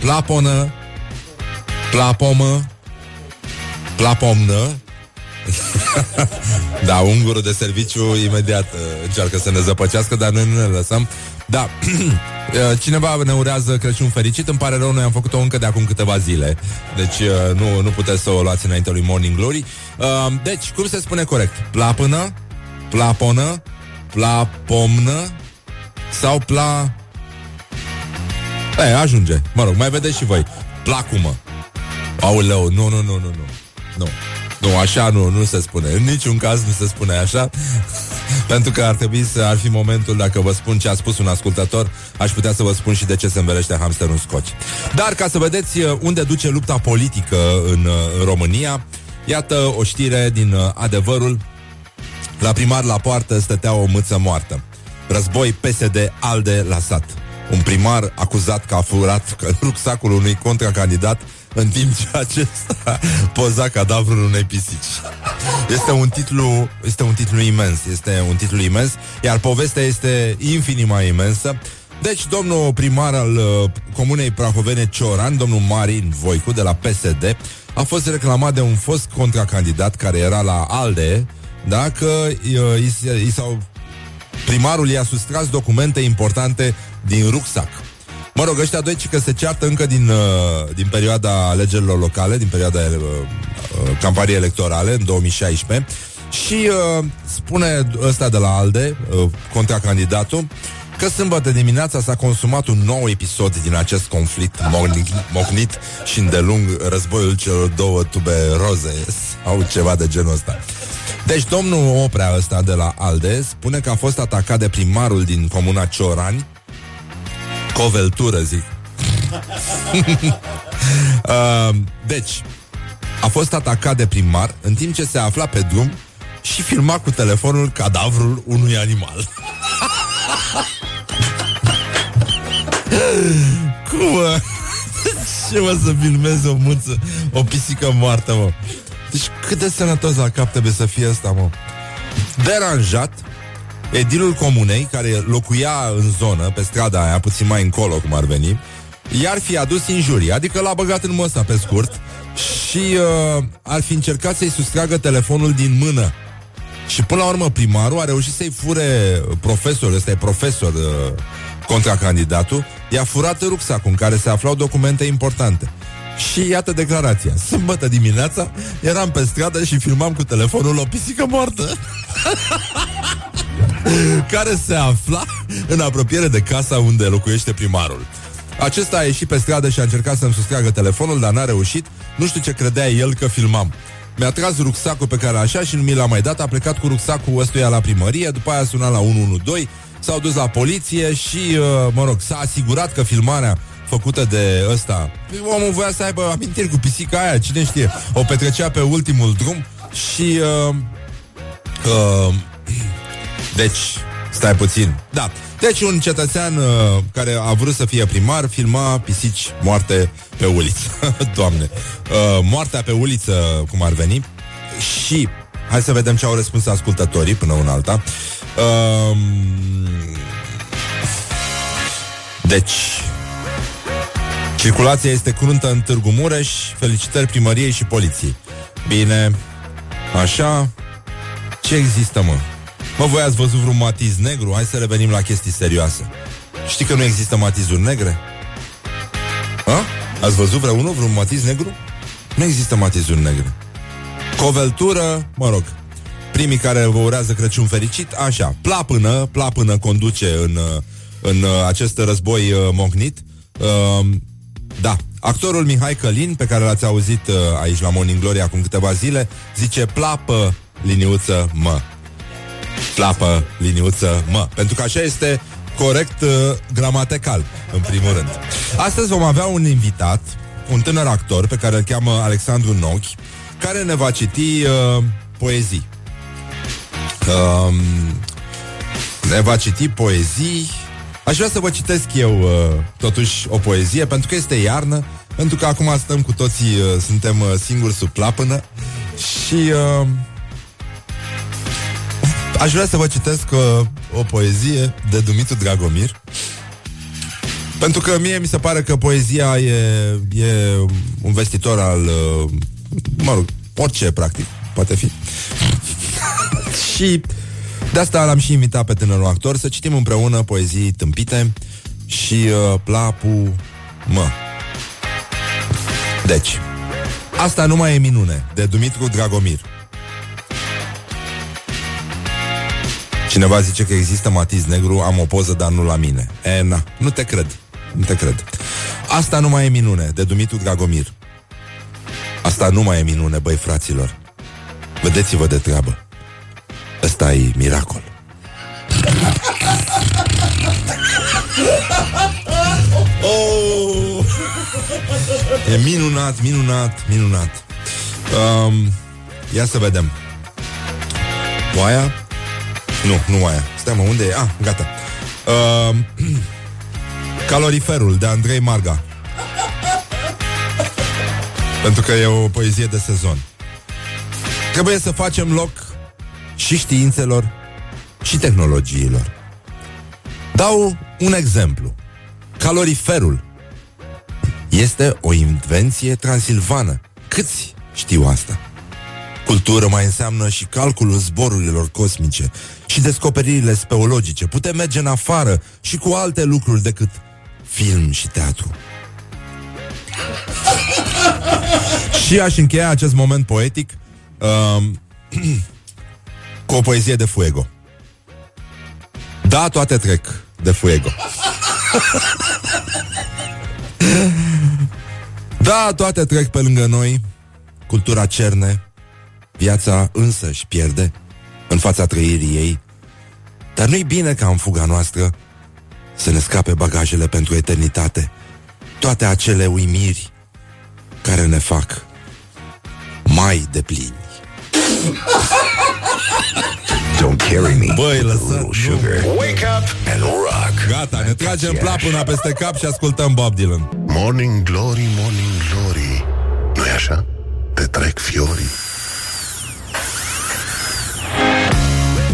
Plaponă Plapomă Plapomnă da, ungurul de serviciu imediat uh, încearcă să ne zăpăcească, dar noi nu ne lăsăm. Da, uh, cineva ne urează Crăciun fericit, îmi pare rău, noi am făcut-o încă de acum câteva zile. Deci uh, nu, nu puteți să o luați înainte lui Morning Glory. Uh, deci, cum se spune corect? Plapână, plaponă, plapomnă sau pla... E, ajunge. Mă rog, mai vedeți și voi. Placumă. Aoleu, nu, nu, nu, nu, nu. Nu. Nu, așa nu, nu se spune. În niciun caz nu se spune așa. Pentru că ar trebui să ar fi momentul dacă vă spun ce a spus un ascultător, aș putea să vă spun și de ce se învelește hamsterul în scoci. Dar ca să vedeți uh, unde duce lupta politică în, uh, în România, iată o știre din uh, adevărul. La primar la poartă stătea o mâță moartă. Război PSD ALDE la sat. Un primar acuzat că a furat rucsacul unui contracandidat în timp ce acesta poza cadavrul unei pisici. Este un titlu, este un titlu imens, este un titlu imens, iar povestea este infinit mai imensă. Deci, domnul primar al uh, comunei Prahovene Cioran, domnul Marin Voicu, de la PSD, a fost reclamat de un fost contracandidat care era la ALDE, da, că uh, i, s- i s-au primarul i-a sustras documente importante din rucsac. Mă rog, ăștia doi ci că se ceartă încă din, uh, din perioada alegerilor locale, din perioada uh, uh, campaniei electorale, în 2016, și uh, spune ăsta de la ALDE, uh, contracandidatul, că sâmbătă dimineața s-a consumat un nou episod din acest conflict mocnit, mocnit și îndelung războiul celor două tube roze sau ceva de genul ăsta. Deci domnul Oprea ăsta de la ALDE spune că a fost atacat de primarul din comuna Ciorani Coveltură, zic uh, Deci A fost atacat de primar În timp ce se afla pe drum Și filma cu telefonul cadavrul unui animal Cum? uh? Ce mă să filmez o muță, o pisică moartă, mă. Deci cât de sănătos la cap trebuie să fie ăsta, mă. Deranjat, edilul comunei, care locuia în zonă, pe strada aia, puțin mai încolo, cum ar veni, i-ar fi adus injurii, adică l-a băgat în măsa pe scurt și uh, ar fi încercat să-i sustragă telefonul din mână. Și până la urmă primarul a reușit să-i fure profesorul, ăsta e profesor uh, contra candidatul, i-a furat rucsacul în care se aflau documente importante. Și iată declarația. Sâmbătă dimineața eram pe stradă și filmam cu telefonul o pisică moartă care se afla în apropiere de casa unde locuiește primarul. Acesta a ieșit pe stradă și a încercat să-mi sustragă telefonul, dar n-a reușit. Nu știu ce credea el că filmam. Mi-a tras rucsacul pe care așa și nu mi l-a mai dat, a plecat cu rucsacul ăstuia la primărie, după aia a sunat la 112, s-au dus la poliție și, uh, mă rog, s-a asigurat că filmarea făcută de ăsta. Omul voia să aibă amintiri cu pisica aia, cine știe. O petrecea pe ultimul drum și... Uh, uh, deci, stai puțin. Da. Deci un cetățean uh, care a vrut să fie primar filma pisici moarte pe uliță. Doamne. Uh, moartea pe uliță, cum ar veni. Și hai să vedem ce au răspuns ascultătorii până un alta. Uh, deci, circulația este cruntă în Târgu Mureș. Felicitări primăriei și poliției. Bine, așa. Ce există, mă? Mă, voi ați văzut vreun matiz negru? Hai să revenim la chestii serioase. Știi că nu există matizuri negre? Ha? Ați văzut vreunul, vreun matiz negru? Nu există matizuri negre. Coveltură, mă rog, primii care vă urează Crăciun fericit, așa, plapână, plapână conduce în, în acest război uh, mognit. Uh, da, actorul Mihai Călin, pe care l-ați auzit uh, aici la Morning Glory acum câteva zile, zice plapă liniuță mă. Plapă liniuță mă. Pentru că așa este corect uh, gramatical, în primul rând. Astăzi vom avea un invitat, un tânăr actor pe care îl cheamă Alexandru Nochi, care ne va citi uh, poezii. Um, ne va citi poezii. Aș vrea să vă citesc eu uh, totuși o poezie, pentru că este iarnă, pentru că acum stăm cu toții, uh, suntem uh, singuri sub plapână și uh, aș vrea să vă citesc uh, o poezie de Dumitru Dragomir. Pentru că mie mi se pare că poezia e, e un vestitor al, uh, mă rog, orice, practic, poate fi. și de asta l-am și invitat pe tânărul actor să citim împreună poezii tâmpite și uh, plapu mă. Deci, asta nu mai e minune, de Dumitru Dragomir. Cineva zice că există matiz negru, am o poză, dar nu la mine. E, na, nu te cred. Nu te cred. Asta nu mai e minune, de Dumitru Dragomir. Asta nu mai e minune, băi fraților. Vedeți-vă de treabă. Ăsta e miracol. oh! E minunat, minunat, minunat. Um, ia să vedem. Oaia? Nu, nu aia. Stai mă, unde e? Ah, gata. Uh, caloriferul de Andrei Marga. Pentru că e o poezie de sezon. Trebuie să facem loc și științelor și tehnologiilor. Dau un exemplu. Caloriferul este o invenție transilvană. Câți știu asta? Cultură mai înseamnă și calculul zborurilor cosmice și descoperirile speologice. Putem merge în afară și cu alte lucruri decât film și teatru. și aș încheia acest moment poetic um, cu o poezie de Fuego. Da, toate trec de Fuego. da, toate trec pe lângă noi, cultura cerne, viața însă își pierde în fața trăirii ei, dar nu-i bine ca în fuga noastră să ne scape bagajele pentru eternitate, toate acele uimiri care ne fac mai de plini. Don't carry me. Băi, with a lăsați, little sugar. Wake up and rock Gata, ne tragem plapuna peste cap și ascultăm Bob Dylan. Morning Glory, Morning Glory nu-i așa? Te trec fiorii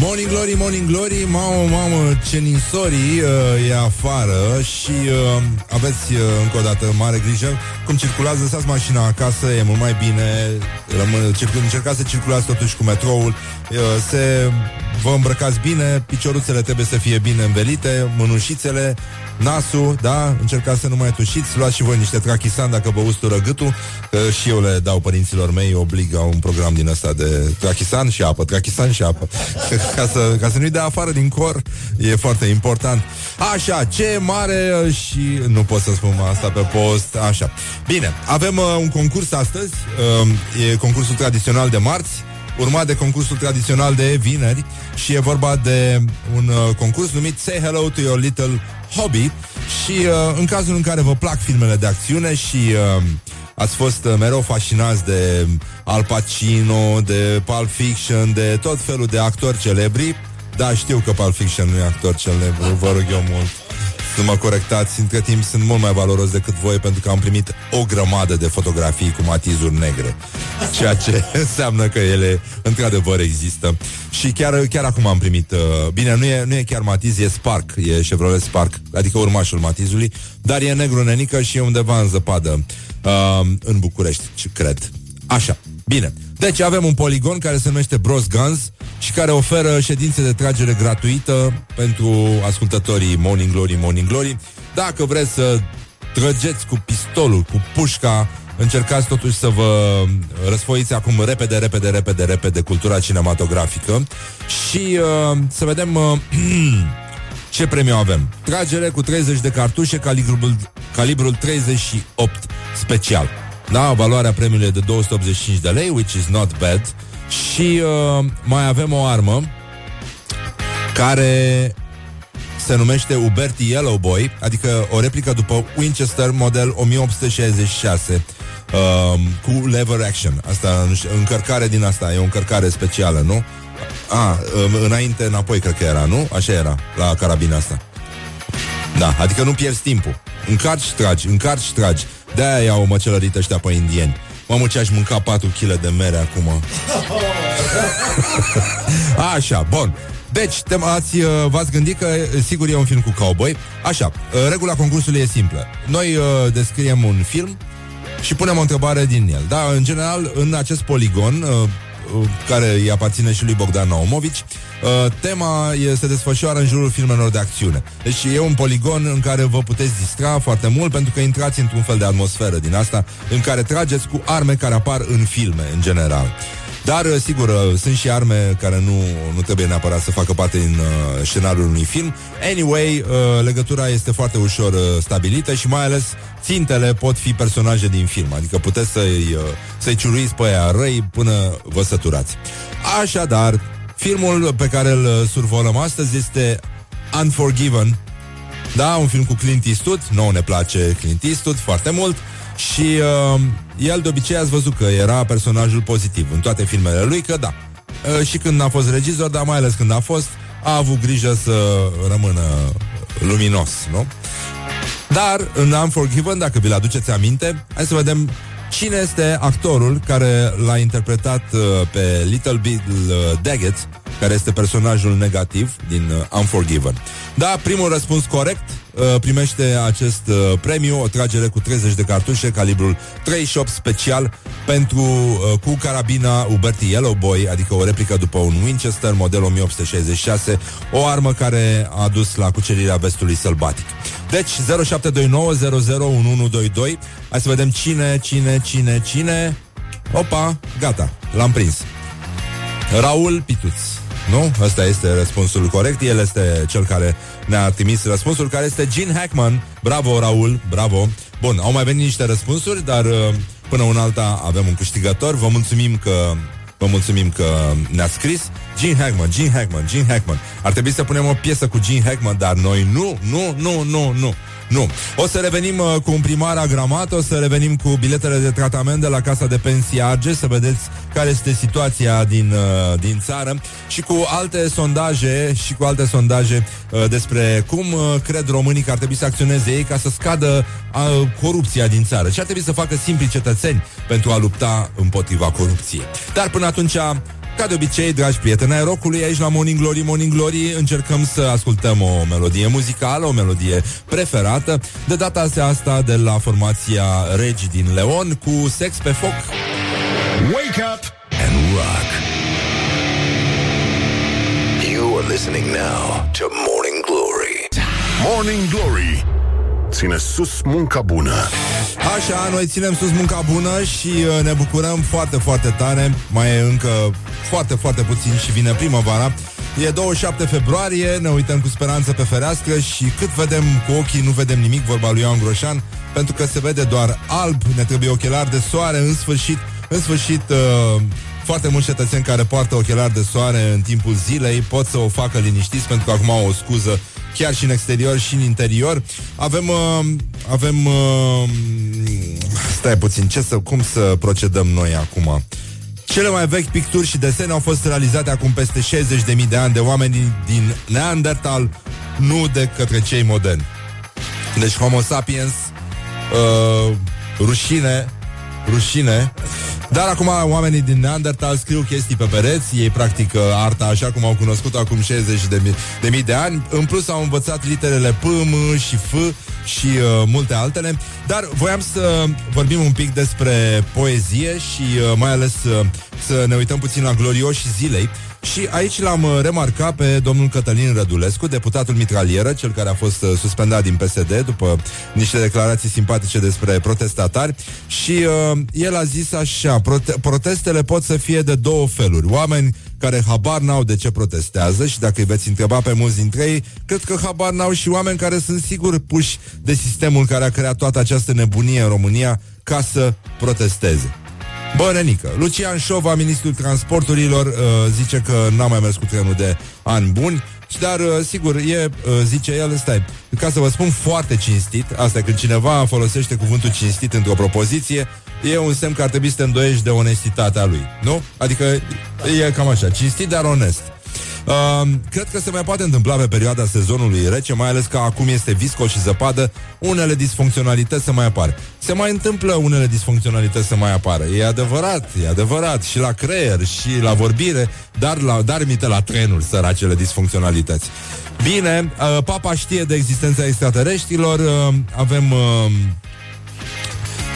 Morning Glory, Morning Glory Mamă, mamă, ce ninsorii uh, E afară Și uh, aveți uh, încă o dată mare grijă. Cum circulați, lăsați mașina acasă E mult mai bine Rămân, circul, Încercați să circulați totuși cu metroul. Uh, Se Vă îmbrăcați bine, picioruțele trebuie să fie bine învelite, mânușițele, nasul, da? Încercați să nu mai tușiți, luați și voi niște trachisan dacă vă ustură gâtul, că și eu le dau părinților mei, oblig un program din ăsta de trachisan și apă, trachisan și apă, ca, să, ca să nu-i dea afară din cor, e foarte important. Așa, ce mare și nu pot să spun asta pe post, așa. Bine, avem uh, un concurs astăzi, uh, e concursul tradițional de marți, urmat de concursul tradițional de vineri și e vorba de un uh, concurs numit Say Hello to Your Little Hobby și uh, în cazul în care vă plac filmele de acțiune și uh, ați fost uh, mereu fascinați de Al Pacino, de Pulp Fiction, de tot felul de actori celebri, da, știu că Pulp Fiction nu e actor celebru, vă rog eu mult să mă corectați, între timp sunt mult mai valoros decât voi pentru că am primit o grămadă de fotografii cu matizuri negre, ceea ce înseamnă că ele într-adevăr există. Și chiar, chiar acum am primit, uh, bine, nu e, nu e chiar matiz, e Spark, e Chevrolet Spark, adică urmașul matizului, dar e negru nenică și e undeva în zăpadă uh, în București, cred. Așa, bine. Deci avem un poligon care se numește Bros Guns și care oferă ședințe de tragere gratuită pentru ascultătorii Morning Glory, Morning Glory. Dacă vreți să trăgeți cu pistolul, cu pușca, încercați totuși să vă răsfoiți acum repede, repede, repede, repede cultura cinematografică și uh, să vedem uh, ce premiu avem. Tragere cu 30 de cartușe, calibrul, calibrul 38 special. Da, valoarea premiului e de 285 de lei, which is not bad. Și uh, mai avem o armă care se numește Uberti Yellow Boy, adică o replică după Winchester model 1866 uh, cu lever action. Asta, încărcare din asta, e o încărcare specială, nu? A, uh, înainte, înapoi, cred că era, nu? Așa era, la carabina asta. Da, adică nu pierzi timpul. Încarci și tragi, încarci și tragi. De-aia iau măcelărit ăștia pe indieni. Mamă, ce aș mânca 4 kg de mere acum. Așa, bun. Deci, te ați, uh, v-ați gândit că sigur e un film cu cowboy. Așa, uh, regula concursului e simplă. Noi uh, descriem un film și punem o întrebare din el. Da, în general, în acest poligon, uh, uh care îi aparține și lui Bogdan Naumovici, Uh, tema e, se desfășoară în jurul filmelor de acțiune. Deci e un poligon în care vă puteți distra foarte mult pentru că intrați într-un fel de atmosferă din asta în care trageți cu arme care apar în filme, în general. Dar, uh, sigur, uh, sunt și arme care nu, nu trebuie neapărat să facă parte din uh, scenariul unui film. Anyway, uh, legătura este foarte ușor uh, stabilită și mai ales țintele pot fi personaje din film. Adică puteți să-i, uh, să-i ciuruiți pe aia răi până vă săturați. Așadar, Filmul pe care îl uh, survolăm astăzi este Unforgiven. Da, un film cu Clint Eastwood. Nou ne place Clint Eastwood foarte mult. Și uh, el de obicei ați văzut că era personajul pozitiv în toate filmele lui, că da. Uh, și când a fost regizor, dar mai ales când a fost, a avut grijă să rămână luminos, nu? Dar în Unforgiven, dacă vi-l aduceți aminte, hai să vedem Cine este actorul care l-a interpretat uh, pe Little Bill uh, Daggett, care este personajul negativ din uh, Unforgiven? Da, primul răspuns corect uh, primește acest uh, premiu, o tragere cu 30 de cartușe, calibrul 38 special, pentru uh, cu carabina Uberti Yellow Boy, adică o replică după un Winchester model 1866, o armă care a dus la cucerirea vestului sălbatic. Deci 0729001122 Hai să vedem cine, cine, cine, cine Opa, gata, l-am prins Raul Pituț nu? Ăsta este răspunsul corect El este cel care ne-a trimis răspunsul Care este Gene Hackman. Bravo, Raul, bravo. Bun, au mai venit niște răspunsuri Dar uh, până un alta avem un câștigător. Vă mulțumim că Vă mulțumim că ne-ați scris. Gene Hackman, Gene Hackman, Gene Hackman. Ar trebui să punem o piesă cu Gene Hackman Dar noi nu, nu, nu, nu, nu nu. O să revenim uh, cu un primar agramat, o să revenim cu biletele de tratament de la Casa de Pensii Arge, să vedeți care este situația din, uh, din țară și cu alte sondaje și cu alte sondaje uh, despre cum uh, cred românii că ar trebui să acționeze ei ca să scadă uh, corupția din țară. Ce ar trebui să facă simpli cetățeni pentru a lupta împotriva corupției. Dar până atunci ca de obicei, dragi prieteni ai rocului, aici la Morning Glory, Morning Glory, încercăm să ascultăm o melodie muzicală, o melodie preferată, de data asta de la formația Regi din Leon cu Sex pe foc. Wake up and rock. You are listening now to Morning Glory. Morning Glory Ține sus munca bună Așa, noi ținem sus munca bună și uh, ne bucurăm foarte, foarte tare. Mai e încă foarte, foarte puțin și vine primăvara. E 27 februarie, ne uităm cu speranță pe fereastră și cât vedem cu ochii, nu vedem nimic, vorba lui Ioan Groșan, pentru că se vede doar alb, ne trebuie ochelari de soare, în sfârșit, în sfârșit, uh, foarte mulți cetățeni care poartă ochelari de soare în timpul zilei pot să o facă liniștiți pentru că acum au o scuză chiar și în exterior și în interior. Avem uh, avem uh, stai puțin, ce să cum să procedăm noi acum? Cele mai vechi picturi și desene au fost realizate acum peste 60.000 de ani de oameni din, din Neandertal, nu de către cei moderni. Deci Homo sapiens, uh, rușine, rușine. Dar acum oamenii din Neandertal scriu chestii pe pereți, ei practică arta așa cum au cunoscut acum 60 de mii de, mii de ani. În plus au învățat literele P, M și F și uh, multe altele. Dar voiam să vorbim un pic despre poezie și uh, mai ales uh, să ne uităm puțin la glorioși zilei. Și aici l-am uh, remarcat pe domnul Cătălin Rădulescu, deputatul mitralieră, cel care a fost uh, suspendat din PSD după niște declarații simpatice despre protestatari și uh, el a zis așa, prote- protestele pot să fie de două feluri. Oameni care habar n-au de ce protestează și dacă îi veți întreba pe mulți dintre ei, cred că habar n-au și oameni care sunt sigur puși de sistemul care a creat toată această nebunie în România ca să protesteze. Bă, Renică, Lucian Șova, ministrul transporturilor, uh, zice că n-a mai mers cu trenul de ani buni, dar, uh, sigur, e, uh, zice el, stai, ca să vă spun foarte cinstit, asta e când cineva folosește cuvântul cinstit într-o propoziție, e un semn că ar trebui să te îndoiești de onestitatea lui, nu? Adică e cam așa, cinstit, dar onest. Uh, cred că se mai poate întâmpla pe perioada sezonului rece, mai ales că acum este visco și zăpadă, unele disfuncționalități se mai apar. Se mai întâmplă unele disfuncționalități să mai apară. E adevărat, e adevărat, și la creier, și la vorbire, dar, la, dar mite la trenuri săracele disfuncționalități. Bine, uh, papa știe de existența extraterestrilor, uh, avem... Uh,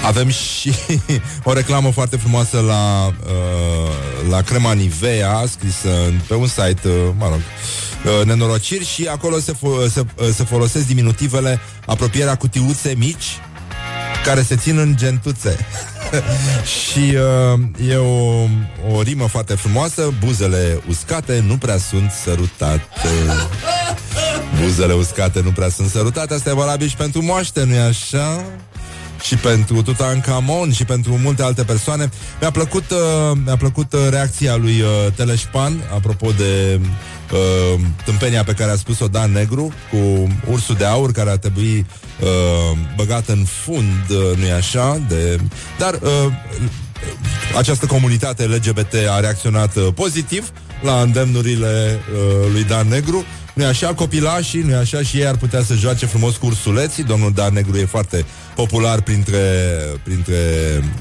avem și o reclamă foarte frumoasă la, uh, la crema Nivea, scrisă pe un site, uh, mă rog, uh, nenorociri și acolo se, fo- se, uh, se folosesc diminutivele apropierea cutiuțe mici care se țin în gentuțe. și uh, e o, o rimă foarte frumoasă, buzele uscate nu prea sunt sărutate. Buzele uscate nu prea sunt sărutate, asta e valabil și pentru moaște, nu-i așa? Și pentru Tutankamon și pentru multe alte persoane. Mi-a plăcut, uh, mi-a plăcut uh, reacția lui uh, Teleșpan apropo de uh, tâmpenia pe care a spus-o Dan Negru cu ursul de aur care ar trebui uh, băgat în fund, uh, nu-i așa? De... Dar uh, această comunitate LGBT a reacționat uh, pozitiv la îndemnurile uh, lui Dan Negru nu așa, copilașii, nu așa, și ei ar putea să joace frumos cu ursuleții. Domnul Dan Negru e foarte popular printre, printre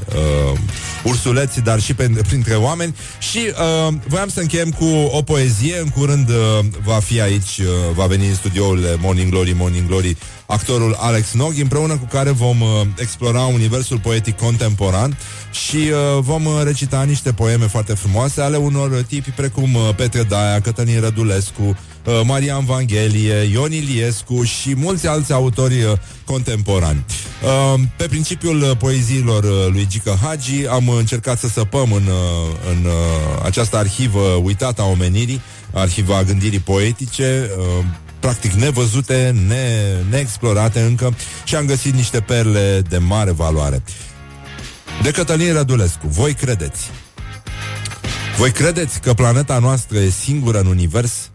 uh, ursuleții, dar și pe, printre oameni. Și uh, voiam să încheiem cu o poezie. În curând uh, va fi aici, uh, va veni în studioul Morning Glory, Morning Glory, actorul Alex Nog, împreună cu care vom uh, explora universul poetic contemporan și uh, vom uh, recita niște poeme foarte frumoase ale unor tipi precum uh, Petre Daia, Cătălin Rădulescu, uh, Marian Vanghelie, Ion Iliescu și mulți alți autori uh, contemporani. Uh, pe principiul uh, poeziilor uh, lui Gică Hagi am încercat să săpăm în, uh, în uh, această arhivă uitată a omenirii, arhiva gândirii poetice, uh, practic nevăzute, ne, neexplorate încă și am găsit niște perle de mare valoare. De Cătălin Rădulescu, voi credeți? Voi credeți că planeta noastră e singură în univers?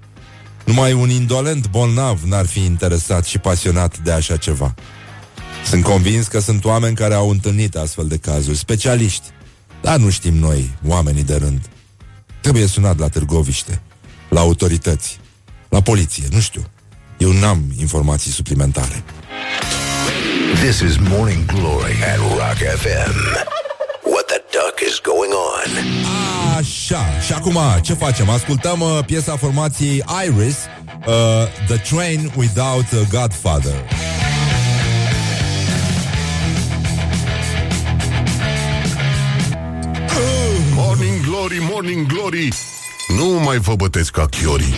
Numai un indolent bolnav n-ar fi interesat și pasionat de așa ceva. Sunt convins că sunt oameni care au întâlnit astfel de cazuri, specialiști, Dar nu știm noi, oamenii de rând. Trebuie sunat la Târgoviște, la autorități, la poliție, nu știu. Eu n-am informații suplimentare. This is Morning Glory at Rock FM. What the duck is going on? Așa, și acum ce facem? Ascultăm uh, piesa formației Iris, uh, The Train Without a Godfather. Morning Glory, Morning Glory Nu mai vă bătesc ca chiorii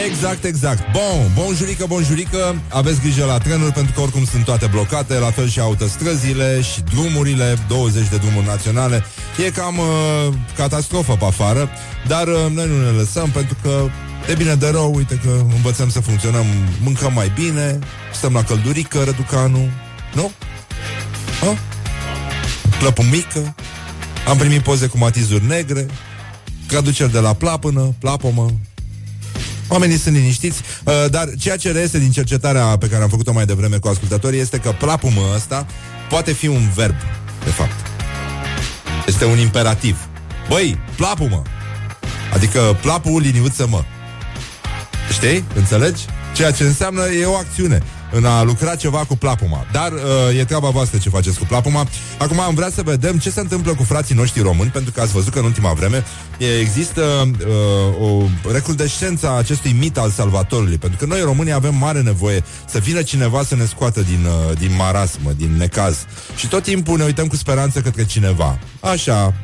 Exact, exact. Bun, bun jurică, bun jurică. Aveți grijă la trenuri pentru că oricum sunt toate blocate, la fel și autostrăzile și drumurile, 20 de drumuri naționale. E cam uh, catastrofă pe afară, dar uh, noi nu ne lăsăm pentru că de bine de rău, uite că învățăm să funcționăm, mâncăm mai bine, stăm la căldurică, răducanu, nu? A? Plăpul mică, am primit poze cu matizuri negre, traduceri de la plapână, plapomă, Oamenii sunt liniștiți, uh, dar ceea ce reiese din cercetarea pe care am făcut-o mai devreme cu ascultătorii este că plapumă ăsta poate fi un verb, de fapt. Este un imperativ. Băi, plapumă! Adică plapul liniuță mă. Știi? Înțelegi? Ceea ce înseamnă e o acțiune în a lucra ceva cu plapuma. Dar uh, e treaba voastră ce faceți cu plapuma. Acum am vrea să vedem ce se întâmplă cu frații noștri români, pentru că ați văzut că în ultima vreme e, există uh, o recrudescență a acestui mit al salvatorului, pentru că noi românii avem mare nevoie să vină cineva să ne scoată din, uh, din marasmă, din necaz. Și tot timpul ne uităm cu speranță către cineva. Așa,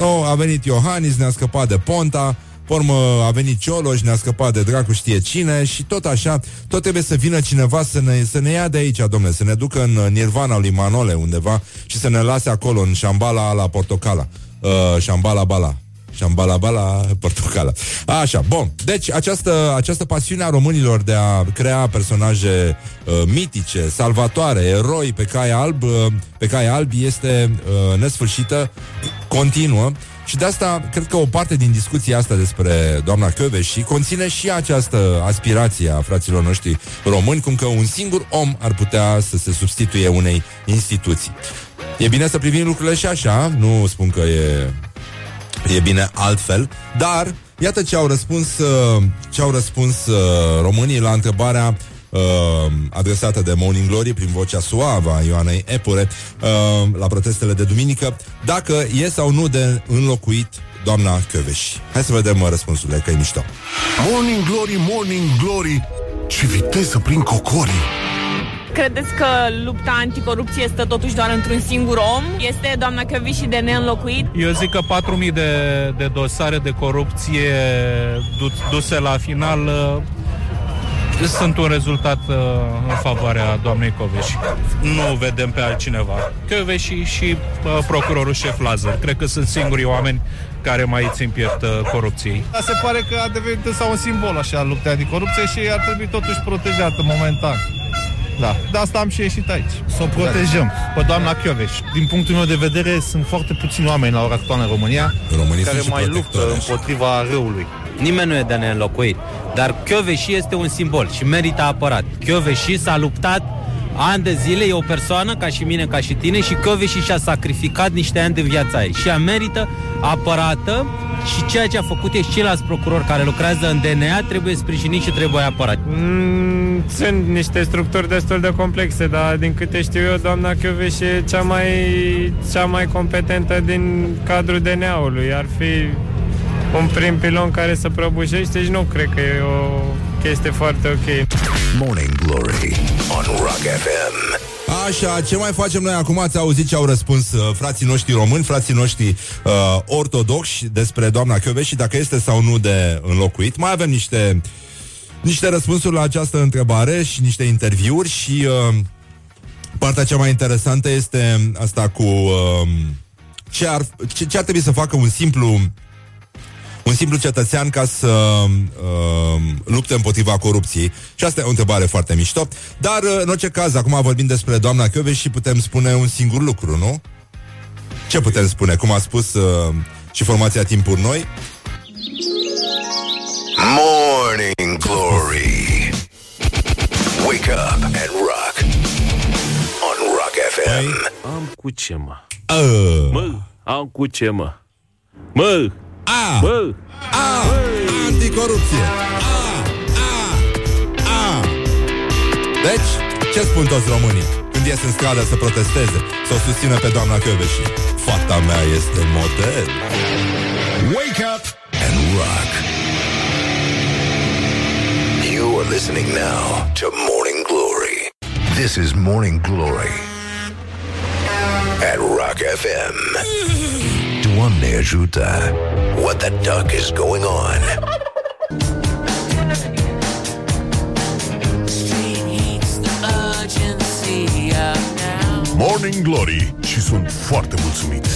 Oh, a venit Iohannis, ne-a scăpat de Ponta, Pormă a venit Cioloș, ne-a scăpat de dracu știe cine și tot așa, tot trebuie să vină cineva să ne, să ne ia de aici, domnule, să ne ducă în uh, Nirvana lui Manole undeva și să ne lase acolo în șambala la portocala. Uh, șambala bala. Șambala bala portocala. Așa, bun. Deci această, această pasiune a românilor de a crea personaje uh, mitice, salvatoare, eroi pe cai alb, uh, pe cai alb este uh, nesfârșită, continuă și de asta, cred că o parte din discuția asta despre doamna și conține și această aspirație a fraților noștri români, cum că un singur om ar putea să se substituie unei instituții. E bine să privim lucrurile și așa, nu spun că e, e bine altfel, dar iată ce au răspuns, uh, ce au răspuns uh, românii la întrebarea uh, adresată de Morning Glory prin vocea suavă a Ioanei Epure uh, la protestele de duminică, dacă e sau nu de înlocuit doamna Căveș. Hai să vedem uh, răspunsurile, că e mișto. Morning Glory, Morning Glory Ce viteză prin cocorii Credeți că lupta anticorupție stă totuși doar într-un singur om? Este doamna și de neînlocuit? Eu zic că 4.000 de, de dosare de corupție du- duse la final uh, sunt un rezultat uh, în favoarea doamnei Coveși. Nu vedem pe altcineva. Coveși și uh, procurorul șef Lazar. Cred că sunt singurii oameni care mai țin piept uh, corupției. Dar se pare că a devenit sau un simbol așa lupta anticorupție și ar trebui totuși protejată momentan. Da, de asta am și ieșit aici. Să o protejăm pe doamna Chioveș. Din punctul meu de vedere, sunt foarte puțini oameni la ora actuală în România Românii care sunt și mai luptă protectori, așa. împotriva răului. Nimeni nu e de neînlocuit. Dar Chioveși este un simbol și merită apărat. Chioveși s-a luptat ani de zile, e o persoană ca și mine, ca și tine și Chioveși și-a sacrificat niște ani de viața ei. Și ea merită apărată și ceea ce a făcut e și ceilalți procurori care lucrează în DNA trebuie sprijinit și trebuie apărat. Mm, sunt niște structuri destul de complexe, dar din câte știu eu, doamna Chioveș e cea mai, cea mai competentă din cadrul DNA-ului. Ar fi un prim pilon care să prăbușește și nu cred că e o chestie foarte ok. Morning Glory on Rock FM. Așa, ce mai facem noi acum? Ați auzit ce au răspuns uh, frații noștri români, frații noștri uh, ortodoxi despre doamna Chioveș și dacă este sau nu de înlocuit. Mai avem niște, niște răspunsuri la această întrebare și niște interviuri și uh, partea cea mai interesantă este asta cu uh, ce, ar, ce, ce ar trebui să facă un simplu un simplu cetățean ca să uh, lupte împotriva corupției. Și asta e o întrebare foarte mișto. Dar, uh, în orice caz, acum vorbim despre doamna Chioveș și putem spune un singur lucru, nu? Ce putem spune? Cum a spus uh, și formația Timpuri Noi? Morning Glory. Wake up and rock on Rock FM. Am cu ce, mă? Uh, Mă, Am cu ce, mă? Mă! A! Mă! A! Anticorupție! A! A! A! Deci, ce spun toți românii când ies în stradă să protesteze, să o susțină pe doamna Căveși? Fata mea este model. Wake up and rock. You are listening now to Morning Glory. This is Morning Glory at Rock FM. Doamne ajută! What the duck is going on? Morning Glory și sunt foarte mulțumit.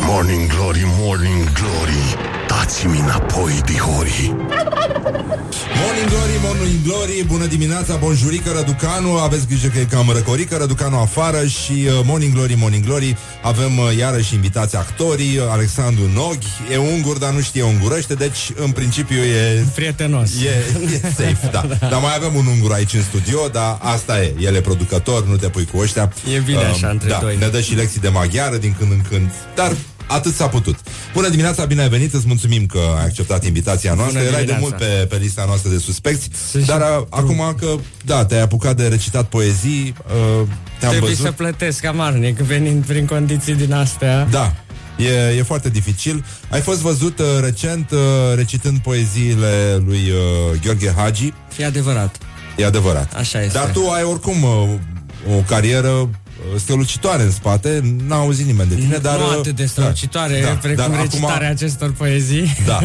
Morning Glory, Morning Glory, dați-mi înapoi, dihori. Morning Glory, Morning Glory, bună dimineața, bonjurică, Răducanu, aveți grijă că e cam răcorică, Răducanu afară și uh, Morning Glory, Morning Glory, avem uh, iarăși invitați actorii, uh, Alexandru Noghi, e ungur, dar nu știe ungurește, deci în principiu e... Prietenos. E, e safe, da. Dar mai avem un ungur aici în studio, dar asta e, el e producător, nu te pui cu ăștia. E bine așa, între da, doi. Ne dă și lecții de maghiară din când în când, dar Atât s-a putut. Bună dimineața, bine ai venit, îți mulțumim că ai acceptat invitația noastră. Bună Erai de dimineața. mult pe, pe lista noastră de suspecți, Sunt dar și a, acum că, da, te-ai apucat de recitat poezii, uh, te-am Trebuie văzut. să plătesc amarnic venind prin condiții din astea. Da, e, e foarte dificil. Ai fost văzut uh, recent uh, recitând poeziile lui uh, Gheorghe Hagi. E adevărat. E adevărat. Așa este. Dar tu ai oricum uh, o carieră uh, strălucitoare în spate, n-a auzit nimeni de tine, dar... nu uh, atât de strălucitoare da, da, da, precum dar recitarea acestor poezii. Da.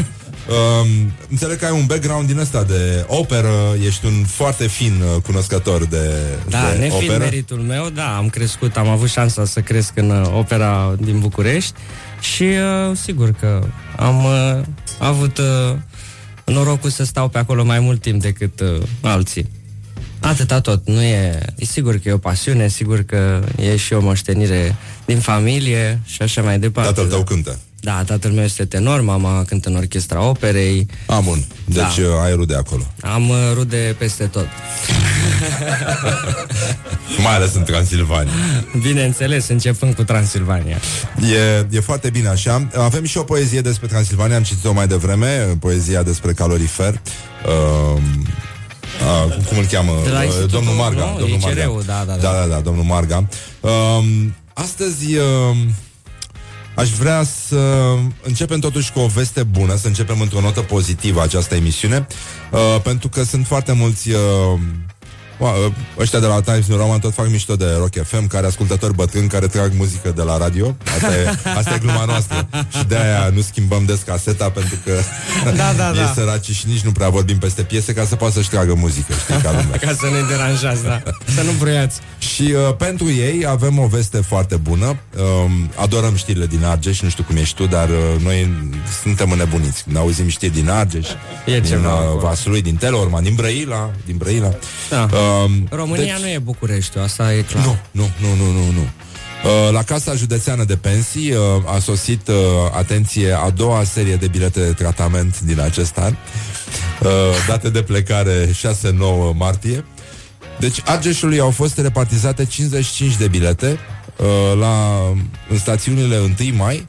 Um, înțeleg că ai un background din ăsta de operă, ești un foarte fin uh, cunoscător de, Da, de nefiind operă. meritul meu, da, am crescut, am avut șansa să cresc în uh, opera din București și uh, sigur că am uh, avut uh, norocul să stau pe acolo mai mult timp decât uh, alții. Atâta tot, nu e, e sigur că e o pasiune, sigur că e și o moștenire din familie și așa mai departe. Tatăl tău cântă. Da, tatăl meu este tenor, mama cântă în orchestra operei. A, bun. Deci Da. da. ai rude acolo. Am uh, rude peste tot. Mai ales în Transilvania. Bineînțeles, începând cu Transilvania. E, e foarte bine așa. Avem și o poezie despre Transilvania, am citit-o mai devreme, poezia despre calorifer. Uh, uh, cum îl cheamă? De la Uh, Institutul, domnul Marga. nu? Domnul ICR-ul, da, da, da. da, da, da, domnul Marga. Uh, astăzi uh, aș vrea să începem totuși cu o veste bună, să începem într-o notă pozitivă această emisiune, uh, pentru că sunt foarte mulți uh, Ua, Ăștia de la Times New Roman tot fac mișto de Rock FM Care ascultători bătrâni care trag muzică de la radio Asta e, asta e gluma noastră Și de aia nu schimbăm des caseta Pentru că Da, da, e da. săraci și nici nu prea vorbim peste piese Ca să poată să-și tragă muzică Știi, ca lumea Ca să ne deranjați, da. Să nu bruiați. și uh, pentru ei avem o veste foarte bună. Uh, adorăm știrile din Argeș, nu știu cum ești tu, dar uh, noi suntem înnebuniți. Când auzim știri din Argeș, E din ceva uh, acolo. Vaslui, din Telorman, din Brăila, din Brăila. Da. Uh, România nu e Bucureștiul, asta e clar. nu, nu, nu, nu, nu, nu. Uh, La Casa Județeană de Pensii uh, a sosit, uh, atenție, a doua serie de bilete de tratament din acest an, uh, date de plecare 6-9 martie. Deci Argeșului au fost repartizate 55 de bilete uh, la, în stațiunile 1 mai.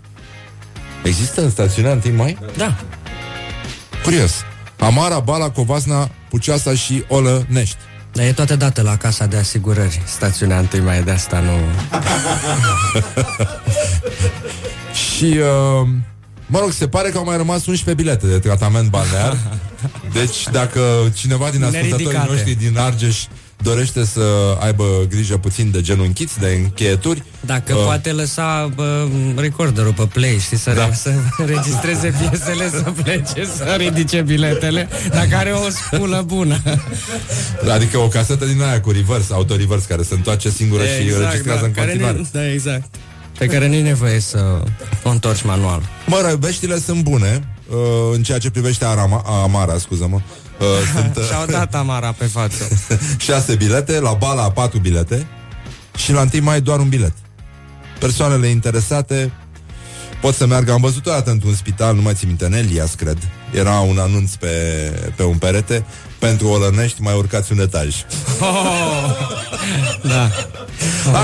Există în stațiunea 1 mai? Da. Curios. Amara, Bala, Covasna, Puceasa și Olănești. Dar e toată dată la casa de asigurări. Stațiunea întâi mai de asta nu... Și, uh, mă rog, se pare că au mai rămas 11 bilete de tratament balnear. Deci, dacă cineva din ascultătorii Neridicate. noștri din Argeș dorește să aibă grijă puțin de genunchiți, de încheieturi, Dacă uh, poate lăsa bă, recorderul pe play, știi, să, Da. da. să registreze piesele, să plece, să ridice biletele, dacă are o spulă bună. Adică o casetă din aia cu reverse, auto-reverse, care se întoarce singură și înregistrează da, în care continuare. Nu, da, exact. Pe care nu e nevoie să o întorci manual. Mă rog, veștile sunt bune uh, în ceea ce privește Arama, Amara, scuză-mă. Uh, sunt uh, Și-au dat Amara pe față. șase bilete, la Bala patru bilete și la 1 mai doar un bilet. Persoanele interesate pot să meargă. Am văzut o dată într-un spital, nu mai țin minte, în Elias, cred. Era un anunț pe, pe un perete Pentru Olănești mai urcați un etaj. da.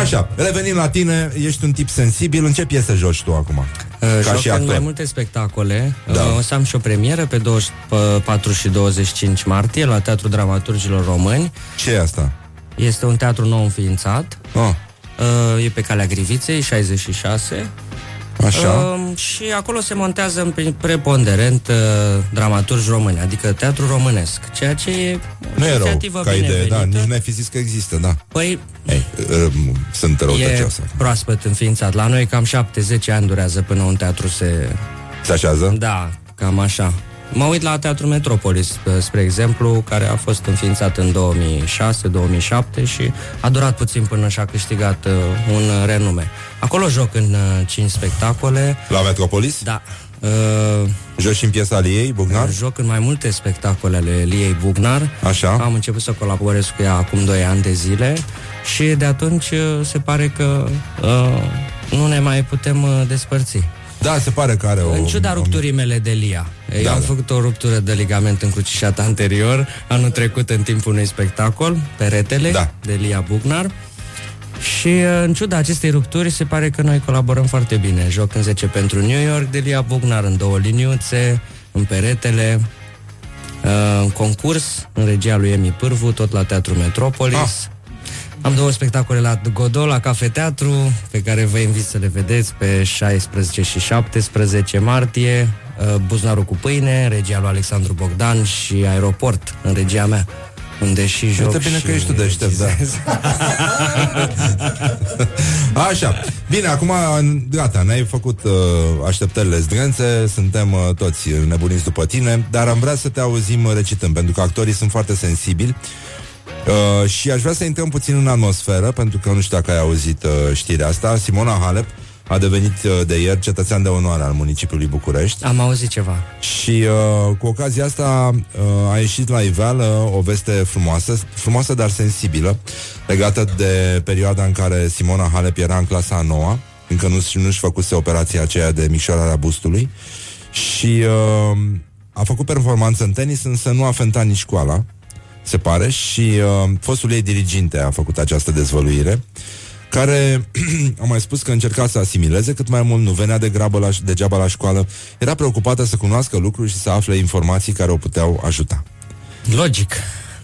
Așa, revenim la tine, ești un tip sensibil, în ce piesă joci tu acum? Uh, Ca joc și în actor. mai multe spectacole. Da. Da. O să am și o premieră pe 24 și 25 martie la Teatrul Dramaturgilor Români. Ce e asta? Este un teatru nou înființat. Oh. Uh, e pe calea Griviței, 66. Așa. Uh, și acolo se montează în pre- preponderent uh, dramaturgi români, adică teatru românesc, ceea ce e o Nu e rău inițiativă ca idee, binevenită. da, nici n-ai fi zis că există, da. Păi, Ei, uh, sunt e răutăcioasă. proaspăt înființat. La noi cam 7-10 ani durează până un teatru se... Se așează? Da, cam așa. Mă uit la Teatrul Metropolis, spre- spre exemplu, care a fost înființat în 2006-2007 și a durat puțin până și-a câștigat uh, un renume. Acolo joc în uh, 5 spectacole. La Metropolis? Da. Uh, Joci și în piesa ale ei, Bugnar? Joc în mai multe spectacole ale Liei Bugnar. Așa. Am început să colaborez cu ea acum 2 ani de zile și de atunci uh, se pare că uh, nu ne mai putem uh, despărți. Da, se pare că are o... În ciuda rupturii mele de Lia. Eu Da, am da. făcut o ruptură de ligament încrucișat anterior, anul trecut în timpul unui spectacol, Peretele, Da. de Lia Bugnar. Și uh, în ciuda acestei rupturi se pare că noi colaborăm foarte bine. Joc în 10 pentru New York de Lia Bugnar, în două liniuțe, în Peretele, uh, în concurs, în regia lui Emi Pârvu, tot la Teatrul Metropolis. Ah. Am două spectacole la Godot, la Cafeteatru, pe care vă invit să le vedeți pe 16 și 17 martie. Uh, Buzunarul cu pâine, regia lui Alexandru Bogdan și Aeroport, în regia mea, unde și joc Uite bine și că ești tu deștept, da. Așa, bine, acum gata, ne-ai făcut uh, așteptările zdrențe, suntem uh, toți nebuniți după tine, dar am vrea să te auzim recitând, pentru că actorii sunt foarte sensibili. Uh, și aș vrea să intrăm puțin în atmosferă, pentru că nu știu dacă ai auzit uh, știrea asta, Simona Halep a devenit uh, de ieri cetățean de onoare al municipiului București. Am auzit ceva. Și uh, cu ocazia asta uh, a ieșit la iveală o veste frumoasă, frumoasă dar sensibilă, legată de perioada în care Simona Halep era în clasa a noua, încă nu, nu-și făcuse operația aceea de micșorare a bustului și uh, a făcut performanță în tenis, însă nu a fentat nici școala, se pare, și uh, fostul ei diriginte a făcut această dezvăluire care a mai spus că încerca să asimileze cât mai mult, nu venea de grabă la, degeaba la școală, era preocupată să cunoască lucruri și să afle informații care o puteau ajuta. Logic.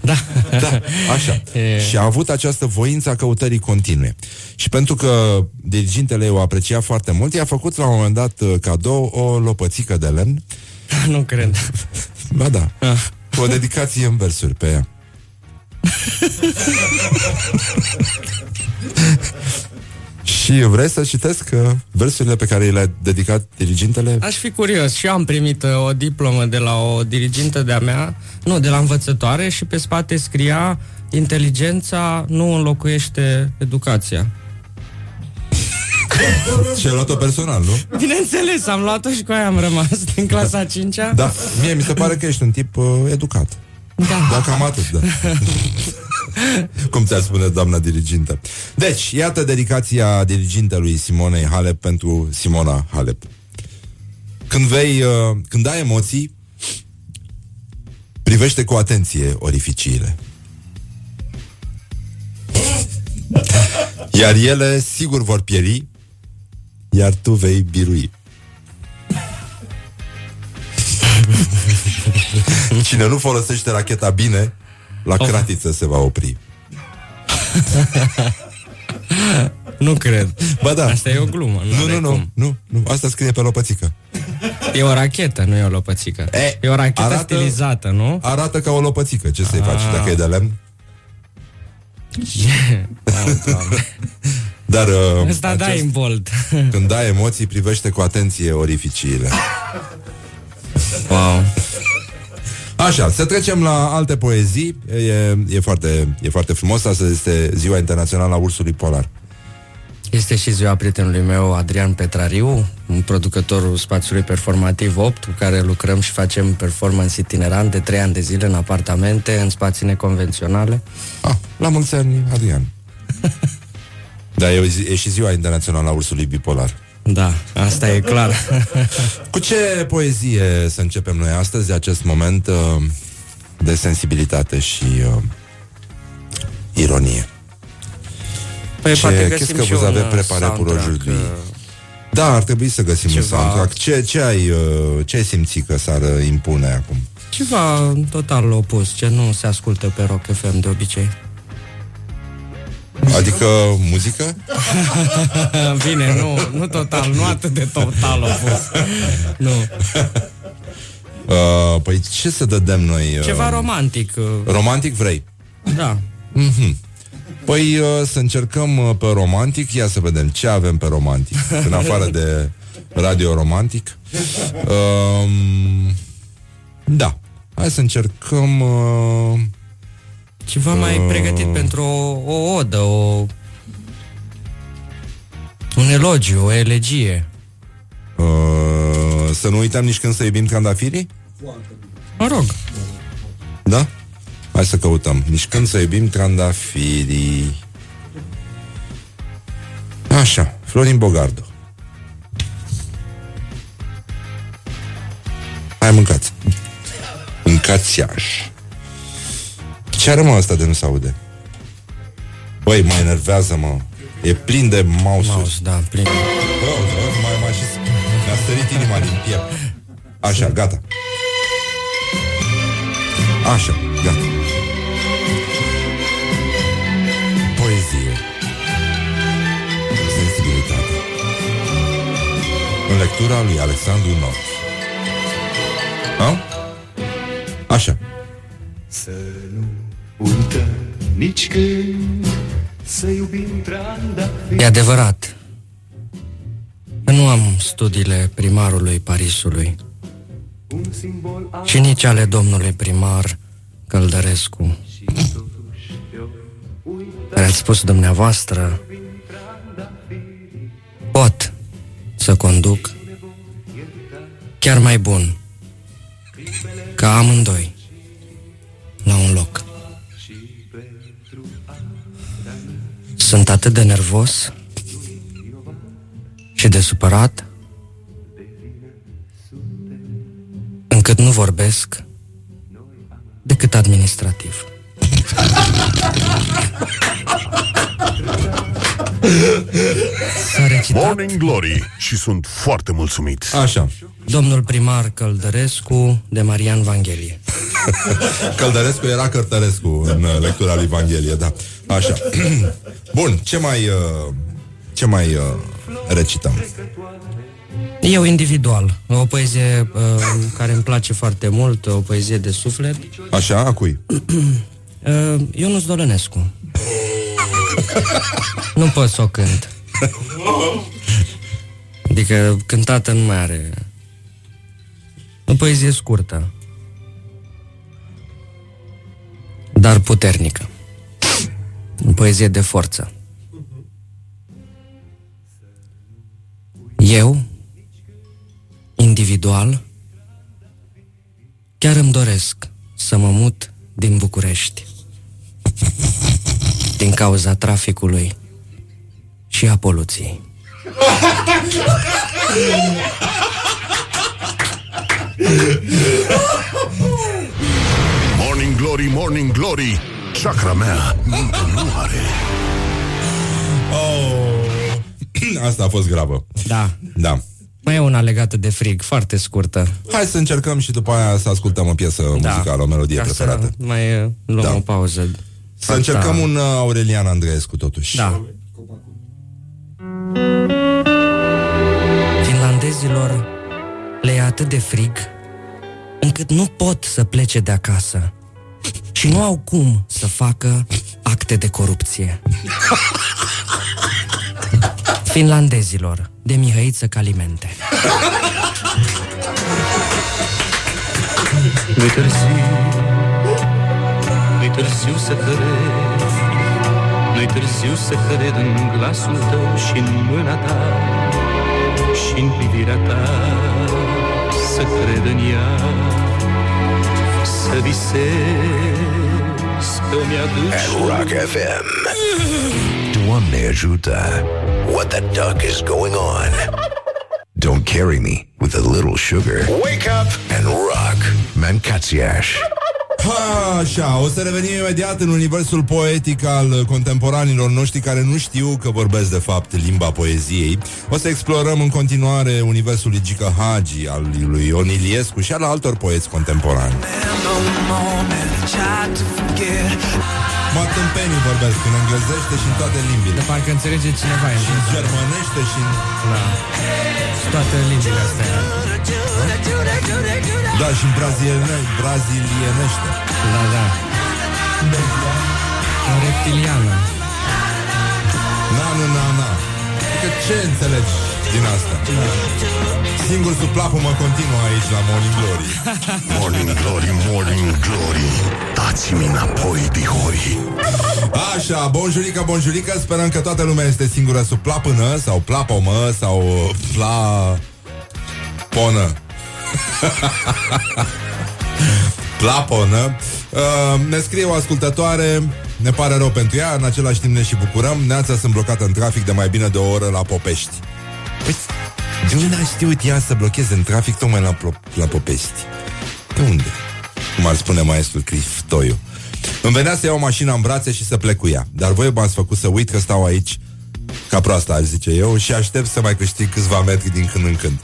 Da. Da, așa. E- Și a avut această voință a căutării continue. Și pentru că dirigintele o aprecia foarte mult, i-a făcut la un moment dat uh, cadou o lopățică de lemn. nu cred. Ba da. Cu o dedicație în versuri pe ea. Și vrei să citesc uh, versurile pe care le-a dedicat dirigintele? Aș fi curios. Și eu am primit uh, o diplomă de la o dirigintă de-a mea, nu, de la învățătoare și pe spate scria inteligența nu înlocuiește educația. Și ai luat-o personal, nu? Bineînțeles, am luat-o și cu aia am rămas din clasa a 5-a. Da, mie mi se pare că ești un tip uh, educat. Da. Dar cam atât, da. Cum ți-ar spune doamna dirigintă. Deci, iată dedicația dirigintelui Simonei Halep pentru Simona Halep. Când vei, uh, când ai emoții, privește cu atenție orificiile. Iar ele sigur vor pieri, iar tu vei birui. Cine nu folosește racheta bine, la Oh. cratiță se va opri. Nu cred. Ba da. Asta e o glumă. Nu, are nu, nu, cum. nu, nu, asta scrie pe lopățică. E o rachetă, nu e o lopățică. E, e o rachetă arată- stilizată, nu? Arată ca o lopățică, ce să-i Ah. faci dacă e de lemn? Oh, Doamne. Dar uh, Asta da în bold. când dai emoții, privește cu atenție orificiile. Wow. Așa, să trecem la alte poezii. E, e, foarte, e foarte frumos. Astăzi este Ziua Internațională a Ursului Polar. Este și ziua prietenului meu, Adrian Petrariu, un producătorul spațiului performativ 8, cu care lucrăm și facem performance itinerant de 3 ani de zile în apartamente, în spații neconvenționale. Ah, la mulți ani, Adrian. da, e, o zi, e și Ziua Internațională a Ursului Bipolar. Da, asta e clar. Cu ce poezie să începem noi astăzi, acest moment uh, de sensibilitate și uh, ironie. Păi, poate Ce, găsim qu'est-ce que și vous un, avez uh, préparé pour soundtrack, aujourd'hui? uh, Da, ar trebui să găsim un Ceva- soundtrack. Ce, ce, ai, uh, ce ai simțit că s-ar uh, impune acum? Ceva total opus, ce nu se ascultă pe Rock FM de obicei. Adică muzică? Bine, nu, nu total, nu atât de total opus. Nu. Uh, păi ce să dădem noi? Uh, Ceva romantic. uh, romantic vrei? Da. Mhm. Păi uh, să încercăm uh, pe romantic Ia să vedem ce avem pe romantic În afară de radio romantic um, Da Hai să încercăm uh, Ceva mai uh, pregătit pentru o, o odă, o... Un elogiu, o elegie. uh, Să nu uităm nici când să iubim candafirii? Mă rog. Da? Hai să căutăm Nici când să iubim candafirii Așa, Florin Bogardu Hai mâncați Mâncați iaș Ce are mă ăsta de nu se aude? Băi, mă enervează, mă. E plin de mouse-uri. Mouse, da, plin. Bă, bă, mai, mai și Mi-a sărit inima din piept. Așa, gata. Așa, gata. Poezie. Sensibilitate. În lectura lui Alexandru Norț. Ha? Așa. Să nu uităm nici când Să iubim trandafiri. E adevărat. Că nu am studiile primarului Parisului Un simbol al și nici ale domnului primar Căldărescu, care ați spus dumneavoastră, pot să conduc chiar mai bun ca amândoi la un loc. Sunt atât de nervos și de supărat încât nu vorbesc decât administrativ. S-a recitat Morning Glory și sunt foarte mulțumit. Așa. Domnul primar Căldărescu de Marian Vanghelie. Căldărescu era Cărtărescu în uh, lectura lui Evanghelie, da. Așa. Bun, ce mai uh, ce mai uh, recităm? Eu individual, o poezie uh, care îmi place foarte mult, o poezie de suflet. Așa, a cui? Uh, Ionuț Dolănescu. nu pot să o cânt. Adică cântată nu mai are. O poezie scurtă. Dar puternică. O poezie de forță. Eu, individual, chiar îmi doresc să mă mut din București. Din cauza traficului și a poluției. Morning Glory, Morning Glory Chakra mea încă nu are Oh. Asta a fost gravă. Da. Da. Mai e una legată de frig, foarte scurtă. Hai să încercăm și după aia să ascultăm o piesă Da. muzicală, o melodie Ca preferată. Să mai uh, luăm Da. o pauză. Să încercăm un uh, Aurelian Andreescu totuși. Da. Finlandezilor le e atât de frig încât nu pot să plece de acasă și nu au cum să facă acte de corupție. Finlandezilor de Mihăiță Calimente. Nu-i târziu Nu-i târziu să cred Nu-i târziu să cred în glasul tău și în mâna ta și în privirea ta Să cred în ea Să visez că mi-aduci Rock FM. Doamne ajută. What the duck is going on? Don't carry me with a little sugar. Wake up and rock. Mancațiaș. Ha, așa, o să revenim imediat în universul poetic al contemporanilor noștri care nu știu că vorbesc de fapt limba poeziei. O să explorăm în continuare universul lui Gica Hagi, al lui Ion Iliescu și al altor poeți contemporani. Mă tâmpenii vorbesc în englezește și în toate limbile. De parcă înțelege cineva Și în germanește și în... Da. Și toate limbile astea. Da, și în braziliene, brazilienește. Da, da. În reptiliană. Na, nu, na, na. Adică ce înțelegi din asta? Singur sub plapă mă continuă aici la Morning Glory. Morning Glory, Morning Glory Dați-mi înapoi, dihori Așa, bonjurică, bonjurică Sperăm că toată lumea este singură sub plapână Sau plapomă Sau pla... Ponă Plaponă uh, Ne scrie o ascultătoare Ne pare rău pentru ea În același timp ne și bucurăm. Neața sunt blocată în trafic de mai bine de o oră la Popești. Păi, de unde a știut ea să blocheze în trafic tocmai la, Plo- la Popești? De unde? Cum ar spune maestrul Criftoiu Îmi venea să iau mașina în brațe și să plec cu ea Dar voi m-ați făcut să uit că stau aici Ca proasta, aș zice eu Și aștept să mai câștig câțiva metri din când în când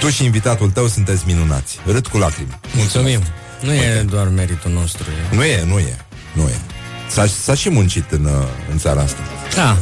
Tu și invitatul tău sunteți minunați Râd cu lacrimi Mulțumim. Nu e doar meritul nostru. E. Nu e, nu e, nu e S-a, s-a și muncit în, uh, în țara asta Da.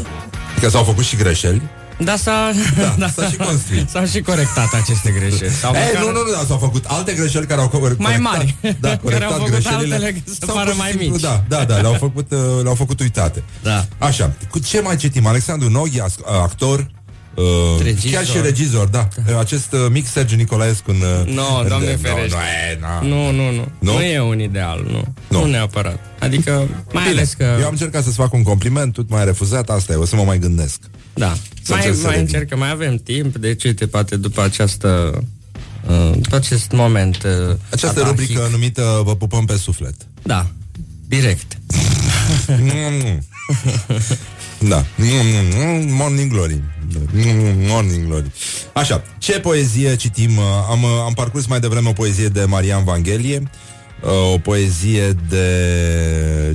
Că s-au făcut și greșeli Da, s-a, Da, s-a și construit. S-au și corectat aceste greșeli. Sau Ei, măcar nu, nu, nu, da, s-au făcut alte greșeli care au co- corectat, mai mari. Da, care corectat au făcut greșelile. altele să Sau pară pur și mai simplu, mici. Da, da, da, le-au făcut, uh, le-au făcut uitate. Da. Așa, cu ce mai citim? Alexandru Noghi, as- actor, uh, Regizor. chiar și regizor, da. da. Acest uh, mic Sergiu Nicolaescu în... uh, No, în- doamne no, ferește. Nu, e, na. Nu, nu, nu. Nu? Nu e un ideal, nu. Nu. Nu, neapărat. Adică, mai Bine, ales că... Eu am încercat să-ți fac un compliment, tu m-ai refuzat, asta e, o să mă mai gândesc. Da. Să Mai, încerc să mai revin. încerc, că mai avem timp, deci uite, poate după această... Uh, după acest moment... Uh, Această atahic. rubrică numită Vă pupăm pe suflet. Da, direct. Da. Morning Glory. Morning Glory. Așa, ce poezie citim? Uh, Am, uh, am parcurs mai devreme o poezie de Marian Vanghelie, uh, o poezie de...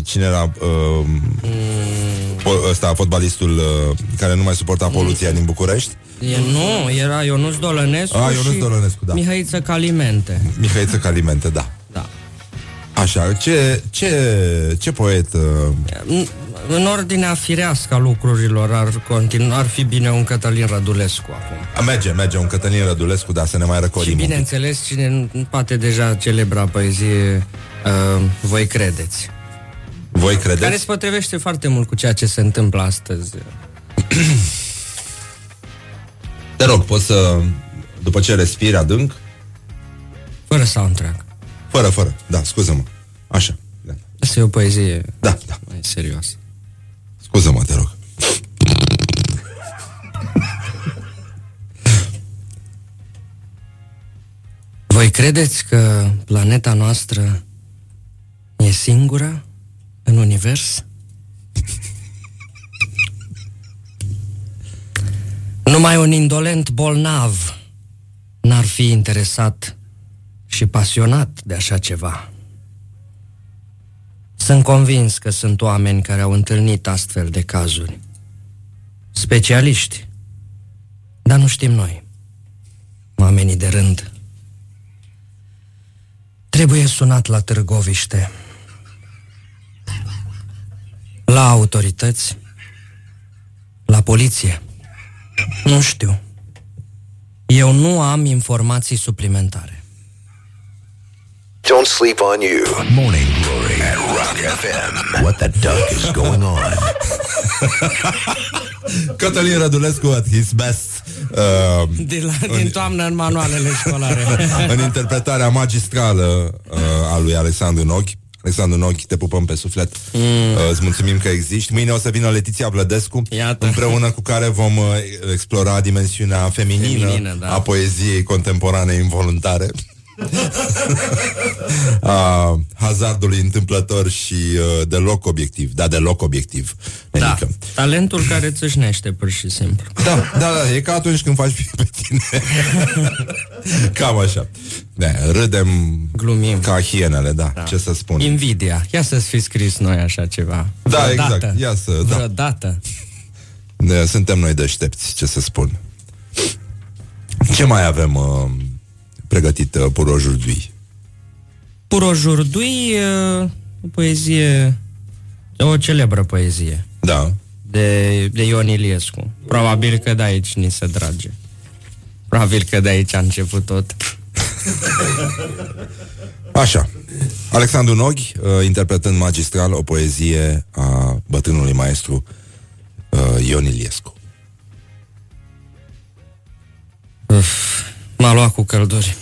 Cine era? Uh, po- ăsta, fotbalistul uh, care nu mai suporta poluția din București. E, nu, era Ionuț Dolănescu Ah, Ionuț și Dolănescu, da. Mihăiță Calimente. Mihaiță Calimente, da. Da. Așa, ce, ce, ce poet... Uh, În, în ordinea firească a lucrurilor ar continua, ar fi bine un Cătălin Rădulescu acum. merge, merge un Cătălin Rădulescu, dar să ne mai răcorim. Și un pic. bineînțeles, cine nu poate deja celebra poezie uh, Voi credeți. Voi Care credeți? se potrivește foarte mult cu ceea ce se întâmplă astăzi. Te rog, poți să... După ce respiri adânc? Fără soundtrack. Fără, fără. Da, scuză-mă. Așa. Da. Asta e o poezie Da, da. mai serioasă. Scuză-mă, te rog. Voi credeți că planeta noastră e singură în univers? Numai un indolent bolnav n-ar fi interesat și pasionat de așa ceva. Sunt convins că sunt oameni care au întâlnit astfel de cazuri. Specialiști. Dar nu știm noi. Oamenii de rând. Trebuie sunat la Târgoviște. La autorități. La poliție. Nu știu. Eu nu am informații suplimentare. Don't sleep on you. Morning Glory at Rock FM. What the duck is going on? Cătălin Rădulescu at his best. Uh, De la, din toamnă în manualele școlare. în interpretarea magistrală uh, a lui Alexandru Noghi. Alexandru Noghi, te pupăm pe suflet. Mm. Uh, îți mulțumim că existi. Mâine o să vină Letiția Vlădescu, Iată. împreună cu care vom uh, explora dimensiunea feminină, Feminină, da. a poeziei contemporane involuntare. a hazardului întâmplător și uh, deloc obiectiv. Da, deloc obiectiv. Da, Adică, talentul care țâșnește, pur și simplu. Da, da, da, e ca atunci când faci pe tine. Cam așa. Da, râdem Glumim. ca hienele, da, da. ce să spun. Invidia. Ia să-ți fi scris noi așa ceva. Da, Vreodată. exact. Ia să, da. Vreodată. Ne, suntem noi deștepți, ce să spun. Ce mai avem uh, pregătit uh, pour aujourd'hui? Pour aujourd'hui, uh, o poezie, o celebră poezie. Da. De, de Ion Iliescu. Probabil că de aici ni se drage. Probabil că de aici a început tot. Așa. Alexandru Noghi, uh, interpretând magistral o poezie a bătrânului maestru uh, Ion Iliescu. Uf, m-a luat cu călduri.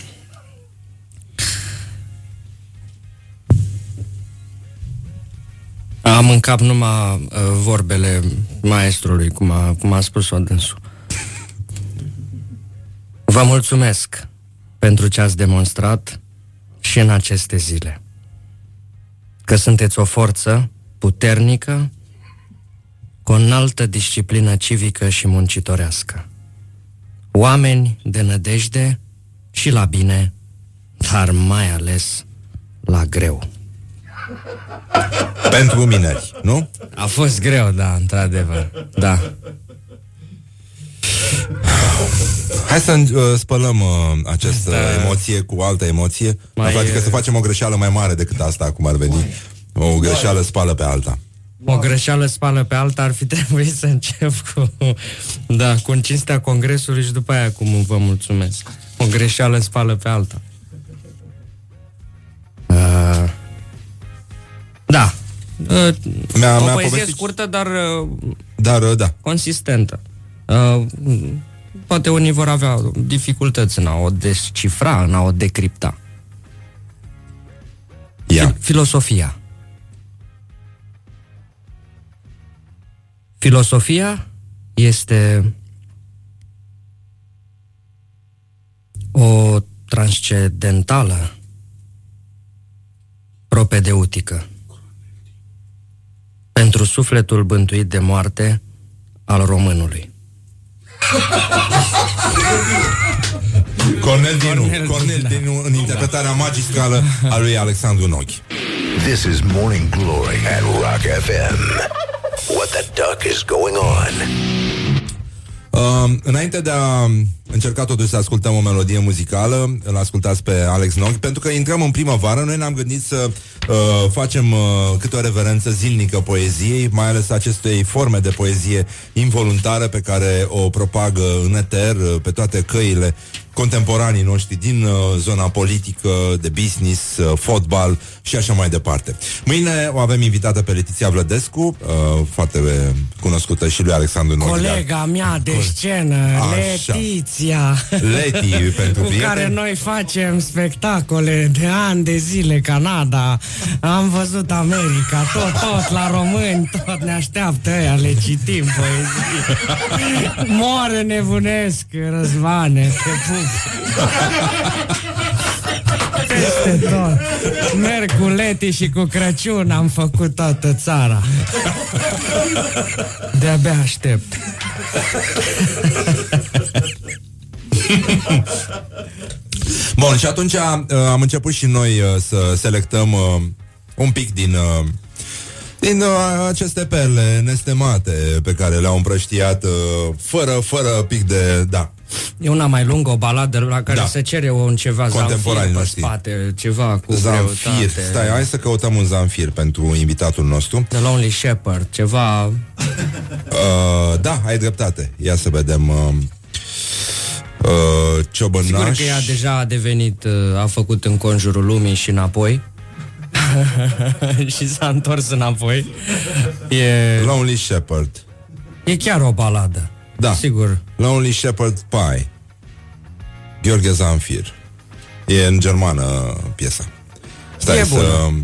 Am în cap numai uh, vorbele maestrului, cum a, cum a spus-o dânsul. Vă mulțumesc pentru ce ați demonstrat și în aceste zile. Că sunteți o forță puternică, cu o înaltă disciplină civică și muncitorească. Oameni de nădejde și la bine, dar mai ales la greu. Pentru mineri, nu? A fost greu, da, într-adevăr. Da. Hai să uh, spălăm uh, această Da. emoție cu altă emoție. Mai, Mai, adică uh, să facem o greșeală mai mare decât asta, cum ar veni. O greșeală spală pe alta. O greșeală spală pe alta ar fi trebuit să încep cu, da, cu în cinstea congresului și după aia cum vă mulțumesc. O greșeală spală pe alta. Uh, da. Uh, Mi-a- o mi-a poezie povestit- scurtă, dar uh, Dar, uh, da. consistentă. Uh, poate unii vor avea dificultăți în a o descifra, în a o decripta. Ia. Filosofia. Filosofia este o transcendentală propedeutică pentru sufletul bântuit de moarte al românului. Cornel Dinu, Cornel Dinu în interpretarea magistrală a lui Alexandru Noghi. This is Morning Glory at Rock FM. What the duck is going on? Uh, înainte de a încerca totuși să ascultăm o melodie muzicală, îl ascultați pe Alex Nog, pentru că intrăm în primăvară, noi ne-am gândit să uh, facem uh, câte o reverență zilnică poeziei, mai ales acestei forme de poezie involuntară pe care o propagă în eter uh, pe toate căile contemporanii noștri din uh, zona politică, de business, uh, fotbal și așa mai departe. Mâine o avem invitată pe Letiția Vlădescu, uh, foarte uh, cunoscută și lui Alexandru Nog. Colega mea de scenă, Așa. Letiția Leti pentru Cu prieteni. care noi facem spectacole de ani de zile Canada. Am văzut America, tot, tot la români Tot ne așteaptă ăia, le citim poezii. Moare nebunesc, Răzvane, te pup. Peste tot. Merg cu Leti și cu Crăciun Am făcut toată țara. De-abia aștept Bun, și atunci uh, am început și noi uh, să selectăm uh, un pic din uh, din uh, aceste perle nestemate pe care le-au împrăștiat uh, fără, fără pic de... Da. E una mai lungă, o baladă la care Da. se cere un ceva Contemporanii zanfir pe noștri. spate, ceva cu Zanfir. greutate. Stai, hai să căutăm un zanfir pentru invitatul nostru. The Lonely Shepherd, ceva... Uh, da, ai dreptate. Ia să vedem... Uh, uh, ciobănaș. Sigur că ea deja a devenit, uh, a făcut în conjurul lumii și înapoi. și s-a întors înapoi. E, Lonely Shepherd. e chiar o baladă. Da. Sigur. Lonely Shepherd Pie. Gheorghe Zanfir. E în germană piesa. Stai E să... bună.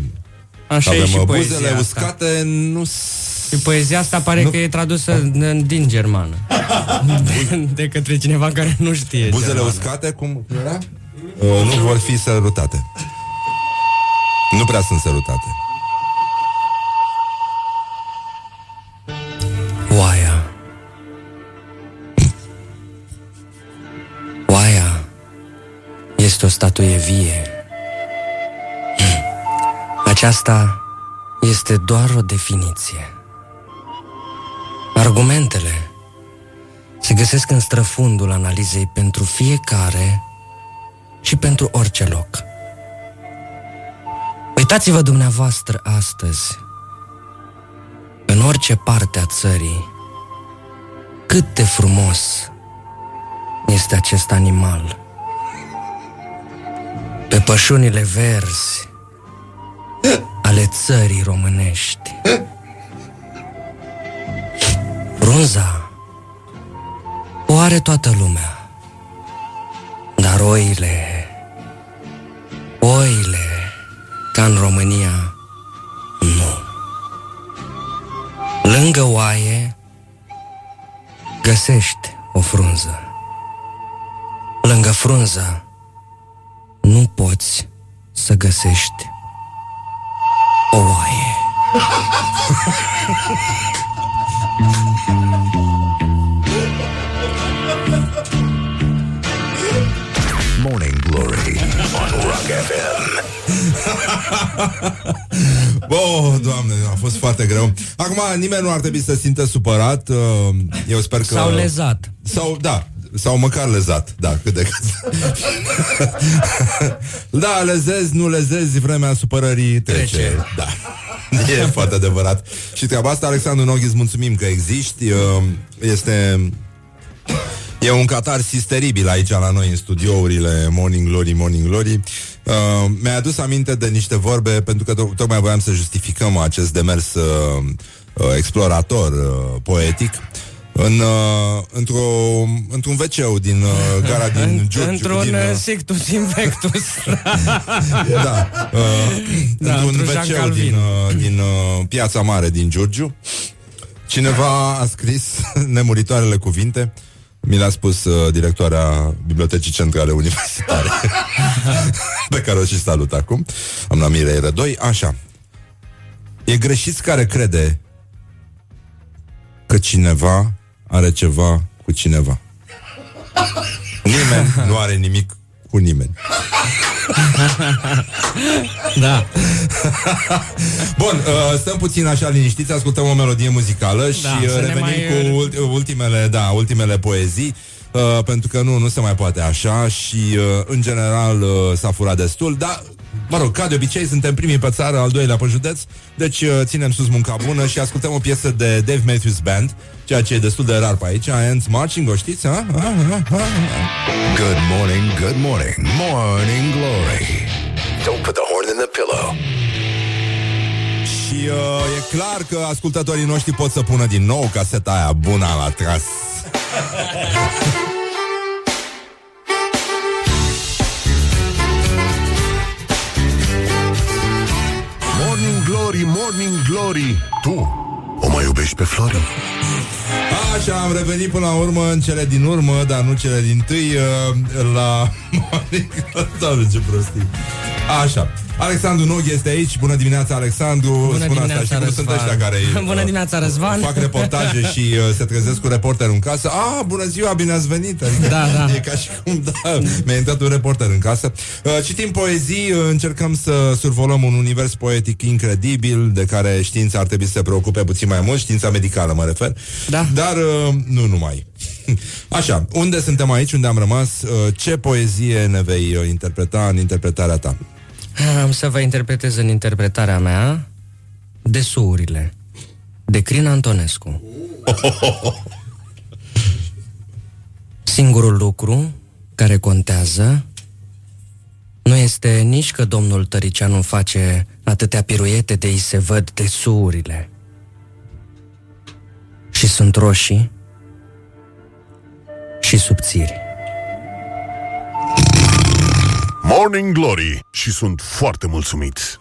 Așa avem e și uh, poezia buzele asta. uscate, nu... Și poezia asta pare Nu. că e tradusă în- din germană. De, de către cineva care nu știe Buzele germană. uscate, cum era? Uh, nu vor fi sărutate. Nu prea sunt sărutate. Oaia Oaia este o statuie vie. Aceasta este doar o definiție. Argumentele se găsesc în străfundul analizei pentru fiecare și pentru orice loc. Uitați-vă dumneavoastră astăzi, în orice parte a țării, cât de frumos este acest animal. Pe pășunile verzi ale țării românești. Frunza o are toată lumea, dar oile, oile, ca în România, nu. Lângă oaie găsești o frunză. Lângă frunză nu poți să găsești o oaie. Morning Glory on Rock FM. Oh, doamne, a fost foarte greu. Acum, nimeni nu ar trebui să simtă supărat. uh, Eu sper că... Sau lezat. Sau, da, sau măcar lezat, da, cât de cât. da, lezezi, nu lezezi, vremea supărării trece. Trece. Da. E foarte adevărat. Și treaba asta, Alexandru Noghi, îți mulțumim că existi. Uh, Este... E un catarsis teribil aici la noi în studiourile Morning Glory, Morning Glory. Uh, mi-a adus aminte de niște vorbe, pentru că to- tocmai voiam să justificăm acest demers uh, uh, explorator uh, poetic. În, uh, într-o, într-un wc din uh, gara din Giurgiu. Într-un din, uh, uh, sictus infectus. da, uh, Da, într-un într-un Jean wc Calvin. din, uh, din uh, piața mare din Giurgiu. Cineva a scris nemuritoarele cuvinte. Mi l-a spus uh, directoarea Bibliotecii Centrale Universitare Pe care o și salut acum Am la Mirei Rădoi Așa E greșit care crede Că cineva are ceva cu cineva Nimeni nu are nimic cu nimeni da. Bun, uh, stăm puțin așa liniștiți, ascultăm o melodie muzicală și Da, uh, să ne revenim mai- cu ulti- ultimele, da, ultimele poezii. Uh, pentru că nu, nu se mai poate așa și uh, în general uh, s-a furat destul, dar Mă rog, ca de obicei, suntem primii pe țară, al doilea pe județ, deci uh, ținem sus munca bună și ascultăm o piesă de Dave Matthews Band, ceea ce e destul de rar pe aici, Ants Marching, o știți, ha? Ha, ha, ha. Good morning, good morning, morning glory. Don't put the horn in the pillow. Și uh, e clar că ascultătorii noștri pot să pună din nou caseta aia bună la tras. Glory, Morning Glory Tu o mai iubești pe Flori? Așa, am revenit până la urmă în cele din urmă, dar nu cele din tâi, uh, la Doamne, ce prostii. Așa. Alexandru Noghi este aici. Bună dimineața, Alexandru. Bună Spun dimineața, asta, știi cum sunt Răzvan. ăștia care Bună uh, dimineața, Răzvan. fac reportaje și uh, se trezesc cu reporter în casă. Ah, bună ziua, bine ați venit. Adică, Da, da. E ca și cum, da, mi-a intrat un reporter în casă. Uh, citim poezii, uh, încercăm să survolăm un univers poetic incredibil, de care știința ar trebui să se preocupe puțin mai mult, știința medicală mă refer. Da. Dar uh, nu numai. Așa, unde suntem aici, unde am rămas? Uh, ce poezie ne vei uh, interpreta în interpretarea ta? Am să vă interpretez în interpretarea mea Desuurile de Crin Antonescu. Singurul lucru care contează nu este nici că domnul Tăricianu face atâtea piruete de îi se văd desuurile. Și sunt roșii și subțiri. Morning Glory Și sunt foarte mulțumit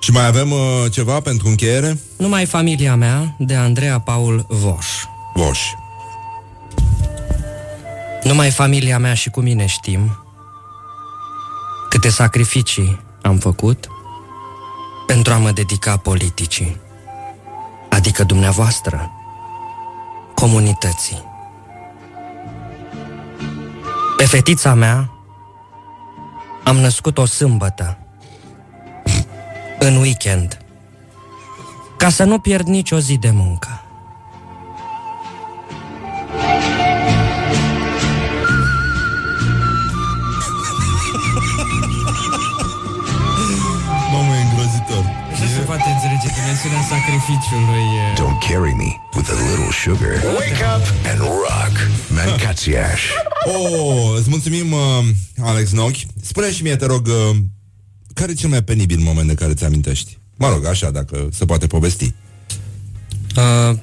Și mai avem uh, ceva pentru încheiere? Numai familia mea de Andreea Paul Voș. Voș. Numai familia mea și cu mine știm câte sacrificii am făcut pentru a mă dedica politicii, adică dumneavoastră, comunității. Pe fetița mea Am născut o sâmbătă. În weekend. Ca să nu pierd nicio zi de muncă. Mamă, e îngrozitor. Așa se poate înțelege dimensiunea sacrificiului. e. Don't carry me with a little sugar. Wake up and rock. Mancațiaș. Oh, îți mulțumim, uh, Alex Nochi. Spune și mie, te rog, uh, care e cel mai penibil moment de care ți amintești? Mă rog, așa, dacă se poate povesti. Uh,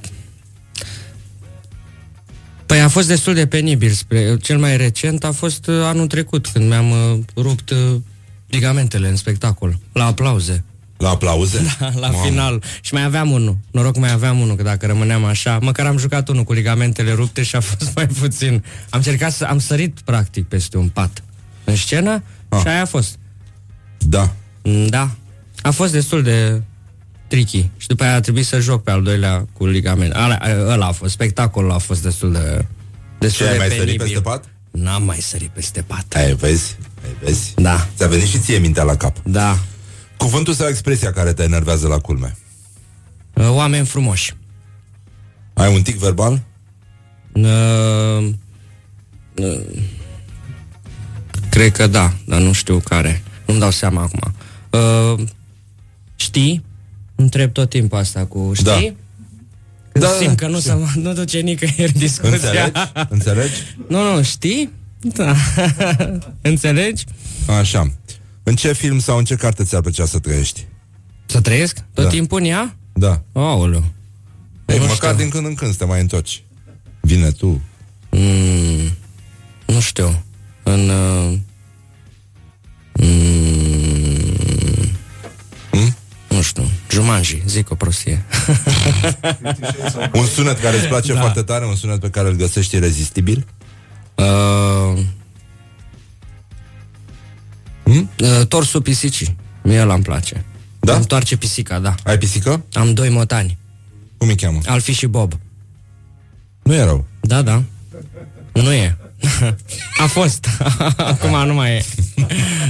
Păi a fost destul de penibil. Spre, cel mai recent a fost uh, anul trecut, când mi-am uh, rupt uh, ligamentele în spectacol, la aplauze. La aplauze? Da, la Mamă. final. Și mai aveam unul. Noroc mai aveam unul, că dacă rămâneam așa, măcar am jucat unul cu ligamentele rupte și a fost mai puțin. Am încercat să am sărit practic peste un pat în scenă ah. și aia a fost. Da. Da. A fost destul de tricky. Și după aia a trebuit să joc pe al doilea cu ligament. Ala, ăla a fost, spectacolul a fost destul de destul Ce, ai de mai sărit penibil. peste pat? N-am mai sărit peste pat. Ai, vezi? Ai, vezi? Da. Ți-a venit și ție mintea la cap. Da. Cuvântul sau expresia care te enervează la culme? Uh, Oameni frumoși. Ai un tic verbal? Uh, uh, cred că da, dar nu știu care. Nu-mi dau seama acum. Uh, știi? Întreb tot timpul asta cu știi? Da. Când Da, simt că da, nu, știu. se, nu duce nicăieri discuția. Înțelegi? Înțelegi? Nu, nu, știi? Da. Înțelegi? Așa. În ce film sau în ce carte ți-ar plăcea să trăiești? Să trăiesc? Tot Da. timpul în ea? Da. Aoleu. Ei, Nu măcar știu. din când în când să te mai întorci. Vine tu. Mm, nu știu. În... Uh, mm, Hmm? Nu știu. Jumanji, zic o prostie. Un sunet care îți place Da. foarte tare, un sunet pe care îl găsești irezistibil? Uh, hmm? uh, torsul pisicii. Mie ăla îmi place. Da? Îmi întoarce pisica, da. Ai pisică? Am doi motani. Cum îi cheamă? Alfi și Bob. Nu e rău. Da, da. Nu e. A fost. Acum nu mai e.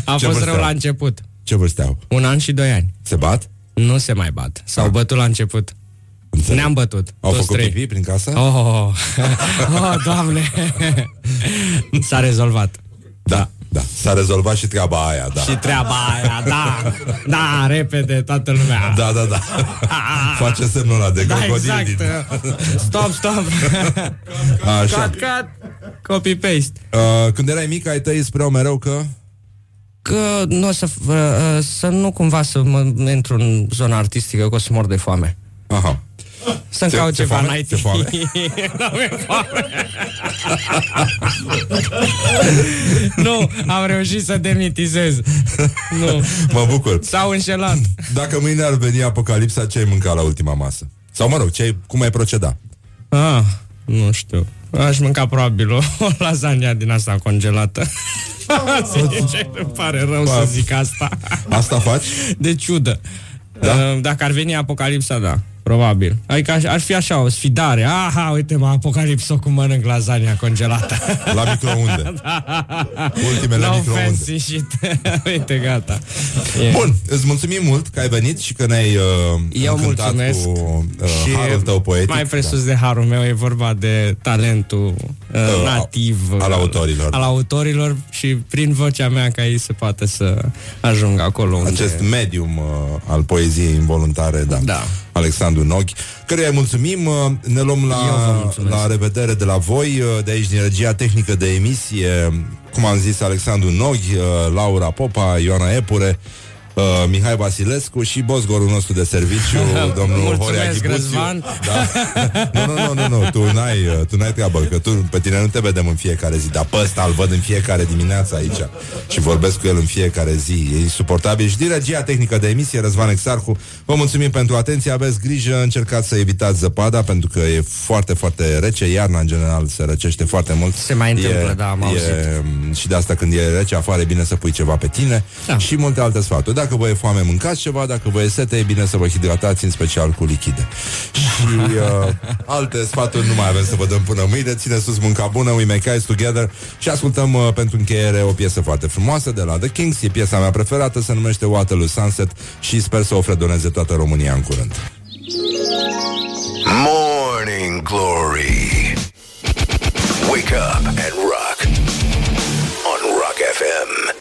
A Ce fost vârstă rău la au? început. Ce vârste au? Un an și doi ani. Se bat? Nu se mai bat. S-au bătut la început. Ne-am bătut. Au toți făcut trei. pipi prin casă? Oh, oh, oh doamne. S-a rezolvat. Da, da. S-a rezolvat și treaba aia, da. Și treaba aia, da. Da, repede, toată lumea. Da, da, da. Face semnul ăla de Da, crocodil exact. din... Stop, stop. Așa. Cut, cut. Copy-paste. Uh, când erai mic, ai tăi spuneau mereu că... Că nu o să, uh, uh, să nu cumva să mă intru în zona artistică, că o să mor de foame. Aha. Să-mi Se- caut se ceva foame? în IT. Se foame? Da, mi-e foame. nu, am reușit să demitizez. Nu. Mă bucur. S-au înșelat. Dacă mâine ar veni apocalipsa, ce ai mânca la ultima masă? Sau mă rog, ce ai, cum ai proceda? Ah, nu știu. Aș mânca probabil o, o lasagna din asta congelată. Sincer, îmi pare rău să zic asta. Asta faci? De ciudă. Da? Dacă ar veni apocalipsa, da. Probabil. Adică aș- ar fi așa, o sfidare. Aha, uite mă, apocalipsa cum mănânc lasagna congelată. La microunde. Ultimele no microunde. fancy shit. uite, gata. E. Bun, îți mulțumim mult că ai venit și că ne-ai uh, Eu încântat mulțumesc. cu uh, harul tău poetic. mai presus de harul meu e vorba de talentul uh, Uh, nativ al autorilor. al autorilor și prin vocea mea ca ei se poate să ajungă acolo unde... Acest medium uh, al poeziei involuntare, da. Da. Alexandru Noghi, căruia îi mulțumim. uh, Ne luăm Eu vă la, mulțumesc. la revedere de la voi, uh, de aici din regia tehnică de emisie, cum am zis, Alexandru Noghi, uh, Laura Popa, Ioana Epure, uh, Mihai Vasilescu și bosgorul nostru de serviciu, domnul Horea Mulțumesc, Ghibuțiu. Răzvan. Da? Nu, nu, nu, nu, nu, tu n-ai, uh, tu n-ai treabă, că tu, pe tine nu te vedem în fiecare zi, dar pe ăsta îl văd în fiecare dimineață aici și vorbesc cu el în fiecare zi. E insuportabil. Și din regia tehnică de emisie, Răzvan Exarcu, vă mulțumim pentru atenție, aveți grijă, încercați să evitați zăpada, pentru că e foarte, foarte rece, iarna în general se răcește foarte mult. Se mai întâmplă, da, am auzit. e, Și de asta când e rece afară e bine să pui ceva pe tine Da. și multe alte sfaturi. Dacă dacă vă e foame, mâncați ceva, dacă vă e sete, e bine să vă hidratați, în special cu lichide. Și uh, alte sfaturi nu mai avem să vă dăm până mâine. Ține sus mânca bună, we make eyes together și ascultăm uh, pentru încheiere o piesă foarte frumoasă de la The Kings. E piesa mea preferată, se numește Waterloo Sunset și sper să o fredoneze toată România în curând. Morning Glory Wake up and rock on Rock FM